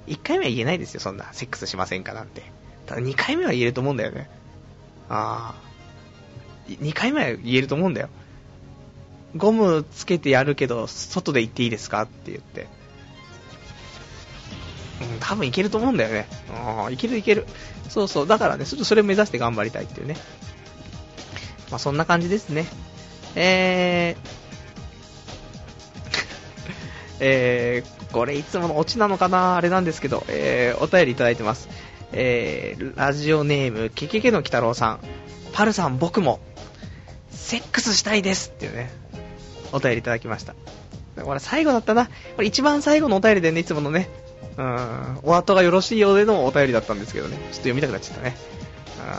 1回目は言えないですよ、そんな、セックスしませんか？なんて。ただ2回目は言えると思うんだよね。ああ。2回目は言えると思うんだよ。ゴムつけてやるけど、外で行っていいですか？って言って。多分いけると思うんだよね。いけるいける。そうそう。だからね、ちょっとそれを目指して頑張りたいっていうね。まあ、そんな感じですね。えー、えー、これいつものオチなのかな？あれなんですけど、えー、お便りいただいてます。えー、ラジオネーム、ケケケの鬼太郎さん。パルさん、僕も、セックスしたいですっていうね、お便りいただきました。これ最後だったな。これ一番最後のお便りでね、いつものね、うん、お後がよろしいようでのお便りだったんですけどね、ちょっと読みたくなっちゃったね。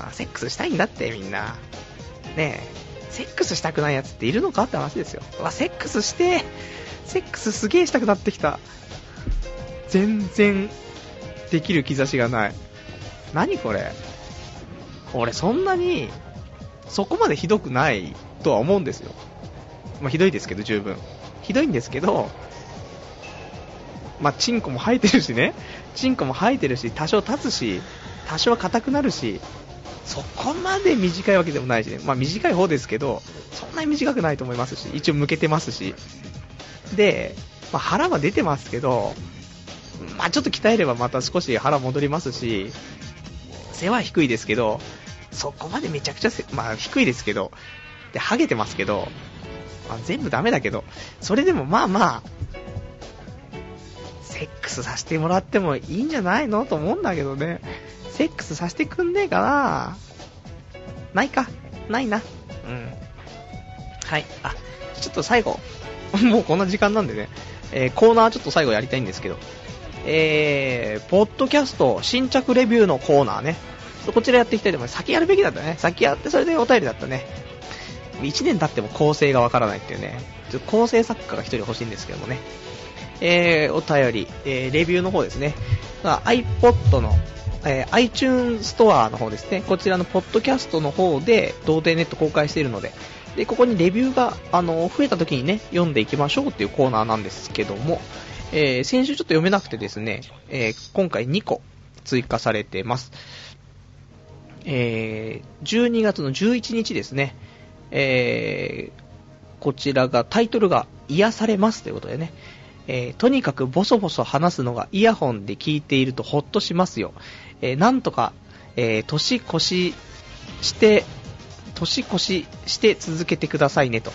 うん、セックスしたいんだって、みんな。ねえ、セックスしたくないやつっているのかって話ですよ。わ、セックスして、セックスすげえしたくなってきた。全然できる兆しがない。何これ俺そんなに、そこまでひどくないとは思うんですよ。まあ、ひどいですけど、十分。ひどいんですけど、まあ、チンコも生えてるしね。チンコも生えてるし、多少立つし、多少硬くなるし、そこまで短いわけでもないしね。まあ、短い方ですけど、そんなに短くないと思いますし、一応向けてますし。で、まあ、腹は出てますけど、まあ、ちょっと鍛えればまた少し腹戻りますし、背は低いですけど、そこまでめちゃくちゃ、まあ、低いですけど、で、ハゲてますけど、まあ、全部ダメだけど、それでもまあまあ、セックスさせてもらってもいいんじゃないのと思うんだけどね。セックスさせてくんねえかなないかないな。うん。はい。あ、ちょっと最後、もうこんな時間なんでね、えー、コーナーちょっと最後やりたいんですけど、えー、ポッドキャスト新着レビューのコーナーね。こちらやっていきたいと思います。先やるべきだったね。先やってそれでお便りだったね。1年経っても構成がわからないっていうね。ちょっと構成作家が1人欲しいんですけどもね。えー、お便り、えー、レビューの方ですね。iPod の、えー、iTunes ストアの方ですね。こちらのポッドキャストの方で、童貞ネット公開しているので、で、ここにレビューが、あの、増えた時にね、読んでいきましょうっていうコーナーなんですけども、えー、先週ちょっと読めなくてですね、えー、今回2個追加されてます。えー、12月の11日ですね、えー、こちらが、タイトルが癒されますということでね、えー、とにかくボソボソ話すのがイヤホンで聞いているとホッとしますよ。えー、なんとか、えー、年越しして、年越しして続けてくださいね、と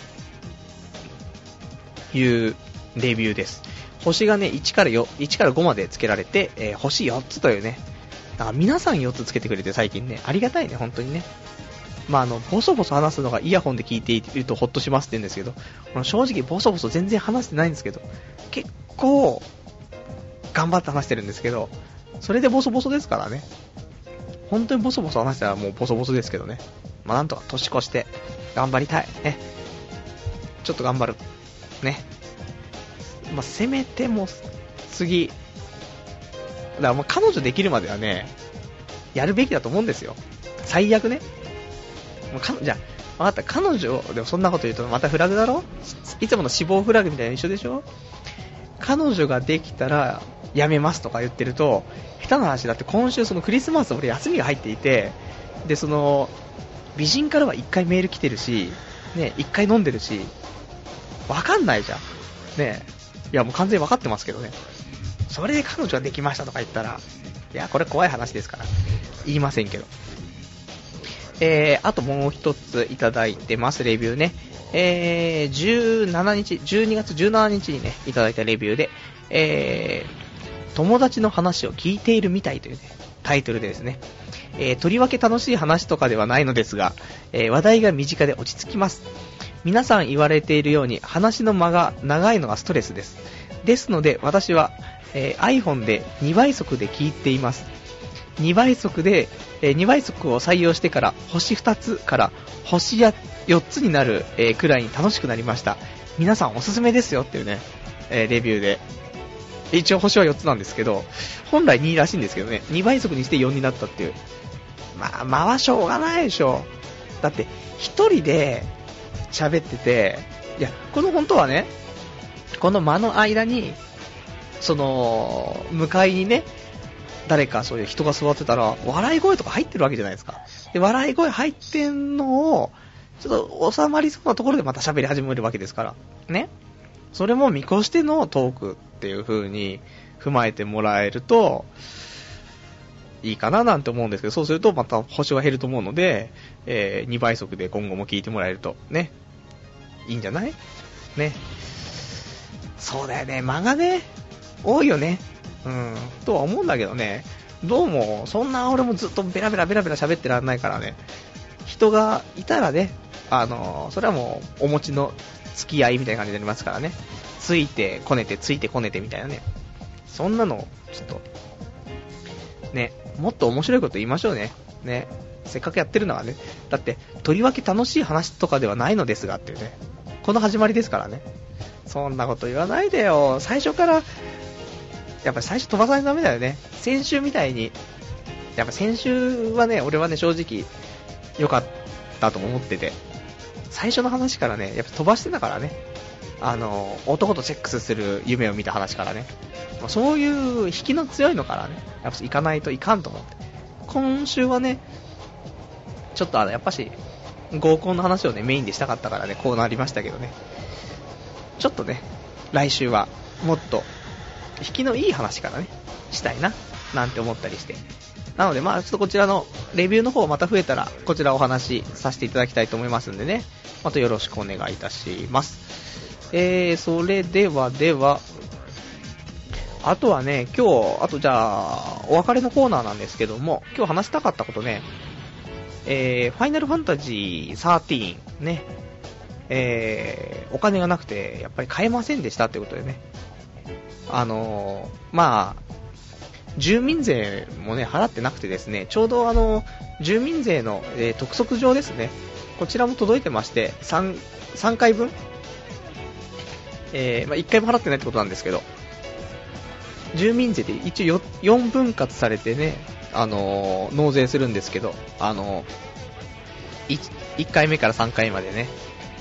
いうレビューです。星がね、1から4、1から5まで付けられて、えー、星4つというね、だから皆さん4つ付けてくれて最近ね、ありがたいね、本当にね。まあ、あの、ボソボソ話すのがイヤホンで聞いているとホッとしますって言うんですけど、この正直ボソボソ全然話してないんですけど、結構、頑張って話してるんですけど、それでボソボソですからね。本当にボソボソ話したらもうボソボソですけどね。まあ、なんとか年越して、頑張りたい。ね。ちょっと頑張る。ね。まあ、せめても、次、だからもう彼女できるまではね、やるべきだと思うんですよ。最悪ね。もうかじゃあ、わかった、彼女、でもそんなこと言うとまたフラグだろ？いつもの死亡フラグみたいな一緒でしょ？彼女ができたら辞めますとか言ってると、下手な話だって今週そのクリスマス俺休みが入っていて、で、その、美人からは1回メール来てるし、ね、1回飲んでるし、わかんないじゃん。ねいやもう完全にわかってますけどね。それで彼女ができましたとか言ったら、いや、これ怖い話ですから。言いませんけど。えー、あともう一ついただいてます、レビューね。えー、17日、12月17日にね、いただいたレビューで、えー、友達の話を聞いているみたいというね、タイトルでですね、えー、とりわけ楽しい話とかではないのですが、えー、話題が身近で落ち着きます。皆さん言われているように話の間が長いのがストレスです。ですので私は、えー、iPhone で2倍速で聞いています。2倍速で、えー、2倍速を採用してから星2つから星や4つになる、えー、くらいに楽しくなりました。皆さんおすすめですよっていうね、えー、レビューで。一応星は4つなんですけど、本来2らしいんですけどね、2倍速にして4になったっていう。まあ、間はしょうがないでしょ。だって、1人で喋ってて、いや、この本当はね、この間の間に、その、向かいにね、誰かそういう人が座ってたら、笑い声とか入ってるわけじゃないですか。で、笑い声入ってんのを、ちょっと収まりそうなところでまた喋り始めるわけですから。ね。それも見越してのトークっていう風に踏まえてもらえると、いいかななんて思うんですけど、そうするとまた星は減ると思うので、えー、2倍速で今後も聞いてもらえると、ね。いいんじゃない？ね。そうだよね、間がね、多いよね。うん、とは思うんだけどね、どうも、そんな俺もずっとベラベラベラベラ喋ってらんないからね、人がいたらね、あの、それはもう、お持ちの付き合いみたいな感じになりますからね、ついてこねて、ついてこねてみたいなね、そんなの、ちょっと、ね、もっと面白いこと言いましょうね、ね、せっかくやってるのはね、だって、とりわけ楽しい話とかではないのですがっていうね、この始まりですからね、そんなこと言わないでよ、最初からやっぱ最初飛ばさないとダメだよね。先週みたいに、やっぱ先週はね、俺はね、正直、良かったと思ってて、最初の話からね、やっぱ飛ばしてたからね、あの、男とセックスする夢を見た話からね、そういう引きの強いのからね、やっぱ行かないといかんと思って。今週はね、ちょっとあの、やっぱし、合コンの話をね、メインでしたかったからね、こうなりましたけどね。ちょっとね、来週は、もっと、引きのいい話からね、したいな、なんて思ったりして。なので、まあ、ちょっとこちらのレビューの方また増えたら、こちらお話しさせていただきたいと思いますんでね、またよろしくお願いいたします。えー、それではでは、あとはね、今日、あとじゃあ、お別れのコーナーなんですけども、今日話したかったことね、えー、ファイナルファンタジー13ね、えー、お金がなくて、やっぱり買えませんでしたということでね、あの、まあ、住民税もね、払ってなくてですね、ちょうどあの、住民税の、えー、督促状ですね、こちらも届いてまして、3、3回分えー、まあ、1回も払ってないってことなんですけど、住民税で一応 4, 分割されてね、あのー、納税するんですけど、あのー、1, 1回目から3回までね、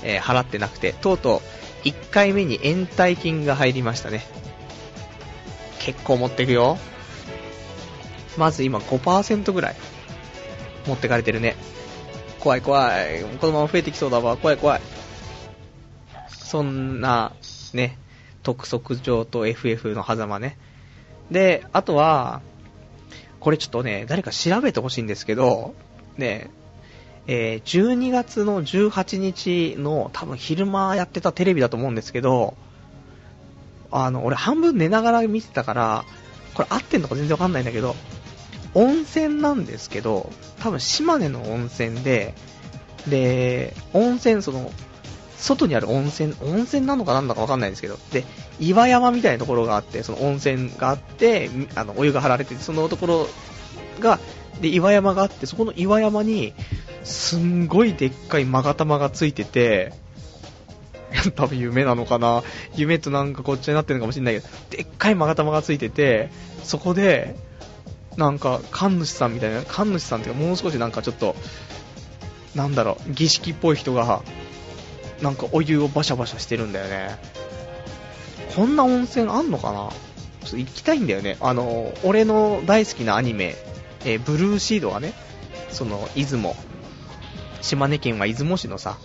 えー、払ってなくて、とうとう1回目に延滞金が入りましたね。結構持っていくよ。まず今5%ぐらい持ってかれてるね。怖い怖い。このまま増えてきそうだわ。怖い怖い。そんな、ね、督促状と FF の狭間ね。で、あとは、これちょっとね、誰か調べてほしいんですけど、ね、えー、12月の18日の多分昼間やってたテレビだと思うんですけど、あの、俺半分寝ながら見てたから、これ合ってんのか全然わかんないんだけど、温泉なんですけど、多分島根の温泉で、で、温泉その、外にある温泉、温泉なのかなんだかわかんないんですけど、で、岩山みたいなところがあって、その温泉があって、あの、お湯が張られてて、そのところが、で、岩山があって、そこの岩山に、すんごいでっかい勾玉がついてて、多分夢なのかな夢となんかこっちになってるのかもしれないけど、でっかい勾玉がついてて、そこで、なんか、神主さんみたいな、神主さんっていうか、もう少しなんかちょっと、なんだろう、儀式っぽい人が、なんかお湯をバシャバシャしてるんだよね。こんな温泉あんのかな？ちょっと行きたいんだよね。あの、俺の大好きなアニメ、え、ブルーシードがね、その、出雲、島根県は出雲市のさ、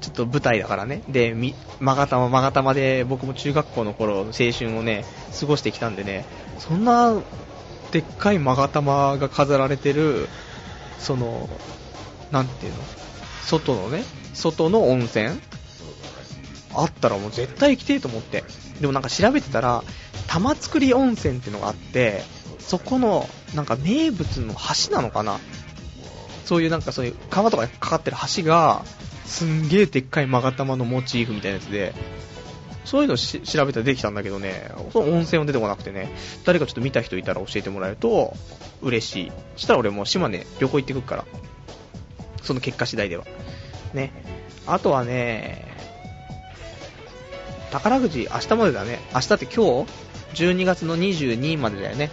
ちょっと舞台だからね。で、まがたままがたまで僕も中学校の頃、青春をね、過ごしてきたんでね、そんな、でっかいまがたまが飾られてる、その、なんていうの外のね、外の温泉あったらもう絶対行きてえと思って。でもなんか調べてたら、玉造温泉ってのがあって、そこの、なんか名物の橋なのかなそういうなんかそういう川とかにかかってる橋が、すんげえでっかい勾玉のモチーフみたいなやつで、そういうの調べたらできたんだけどね、その温泉は出てこなくてね、誰かちょっと見た人いたら教えてもらえると嬉しい。したら俺も島根旅行行ってくるから。その結果次第では。ね。あとはね、宝くじ明日までだね。明日って今日 ?12 月の22までだよね。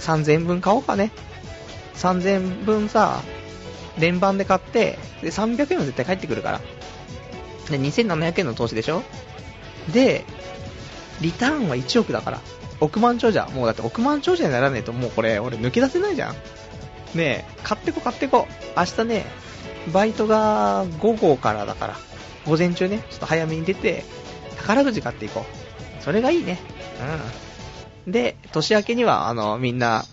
3000分買おうかね。3000分さ、連番で買って、で、300円は絶対返ってくるから。で、2700円の投資でしょ？で、リターンは1億だから。億万長者。もうだって億万長者にならねえともうこれ、俺抜け出せないじゃん。ねえ、買ってこ買ってこ。明日ね、バイトが午後からだから、午前中ね、ちょっと早めに出て、宝くじ買っていこう。それがいいね。うん。で、年明けには、あの、みんな、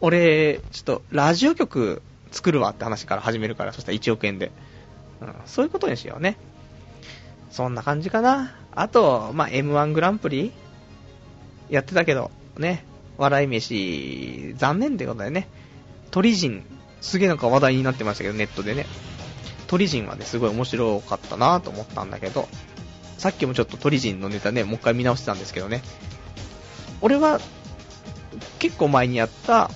俺、ちょっと、ラジオ局作るわって話から始めるから、そしたら1億円で。うん、そういうことにしようね。そんな感じかな。あと、まあ、M1 グランプリやってたけど、ね、笑い飯、残念ってことだよね。鳥人、すげえなんか話題になってましたけど、ネットでね。鳥人はね、すごい面白かったなと思ったんだけど、さっきもちょっと鳥人のネタね、もう一回見直してたんですけどね。俺は、結構前にやった、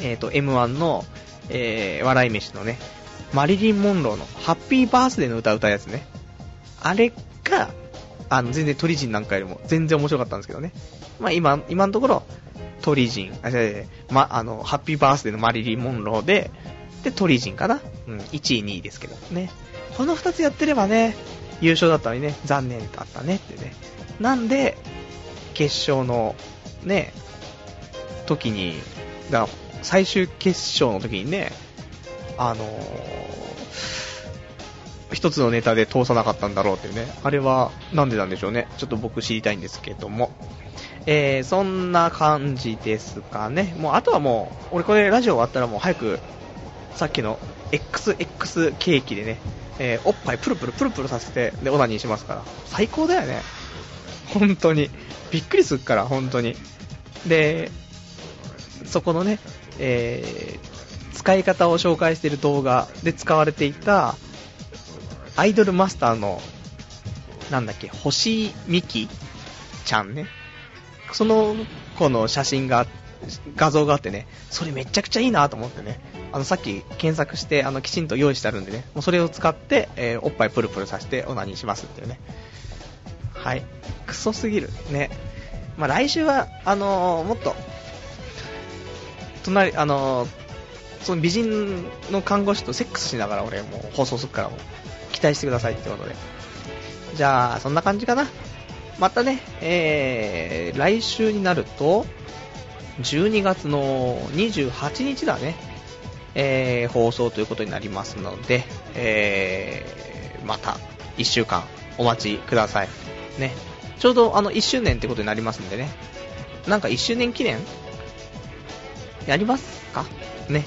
えっ、ー、と、M1 の、えー、笑い飯のね、マリリン・モンローのハッピーバースデーの歌歌うやつね。あれが、あの、全然鳥人なんかよりも全然面白かったんですけどね。まあ今、今のところ、鳥人、あ、違ま、あの、ハッピーバースデーのマリリン・モンローで、で、鳥人かなうん、1位、2位ですけどね。この2つやってればね、優勝だったのにね、残念だったねってね。なんで、決勝の、ね、時に、だ最終決勝の時にね、あのー、一つのネタで通さなかったんだろうっていうね。あれはなんでなんでしょうね。ちょっと僕知りたいんですけども。えー、そんな感じですかね。もうあとはもう、俺これラジオ終わったらもう早く、さっきの XX ケーキでね、えー、おっぱいプルプルプルプルさせて、で、オナニーしますから。最高だよね。本当に。びっくりするから、本当に。で、そこのね、えー、使い方を紹介している動画で使われていた、アイドルマスターの、なんだっけ、星美希ちゃんね。その子の写真が、画像があってね、それめちゃくちゃいいなと思ってね、あのさっき検索して、あのきちんと用意してあるんでね、もうそれを使って、えー、おっぱいプルプルさせてオナニーしますっていうね。はい。クソすぎる。ね。まあ、来週は、あのー、もっと、隣、あの、その美人の看護師とセックスしながら俺もう放送するからも期待してくださいってことで。じゃあ、そんな感じかな。またね、えー、来週になると、12月の28日だね、えー、放送ということになりますので、えー、また1週間お待ちください。ね。ちょうどあの1周年ってことになりますんでね。なんか1周年記念やりますか？ね。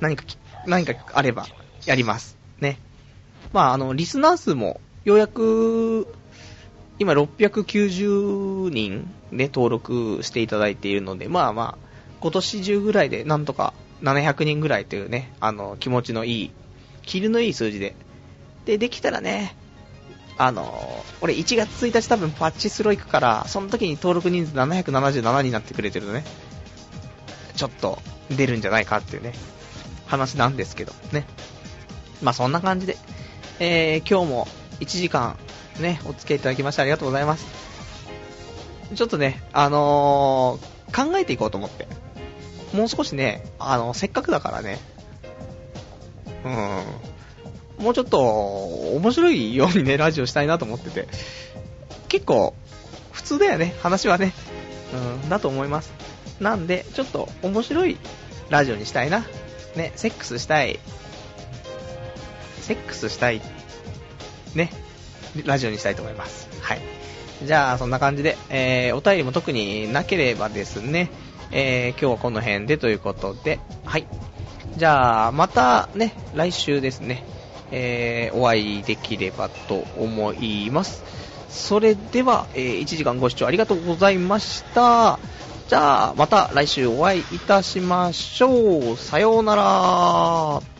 何か、何かあればやります。ね。まああの、リスナー数もようやく今690人で登録していただいているので、まあまあ、今年中ぐらいでなんとか700人ぐらいというね、あの、気持ちのいい、キルのいい数字で。で、できたらね、あの、俺1月1日多分パッチスロー行くから、その時に登録人数777になってくれてるとね、ちょっと出るんじゃないかっていうね、話なんですけどね。まあそんな感じで、えー、今日も1時間ね、お付き合いいただきましてありがとうございます。ちょっとね、あのー、考えていこうと思って。もう少しね、あの、せっかくだからね、うん、もうちょっと面白いようにね、ラジオしたいなと思ってて、結構、普通だよね、話はね、うん、だと思います。なんで、ちょっと面白いラジオにしたいな。ね、セックスしたい。セックスしたい。ね、ラジオにしたいと思います。はい。じゃあ、そんな感じで、えー、お便りも特になければですね、えー、今日はこの辺でということで、はい。じゃあ、またね、来週ですね、えー、お会いできればと思います。それでは、えー、1時間ご視聴ありがとうございました。じゃあ、また来週お会いいたしましょう。さようなら。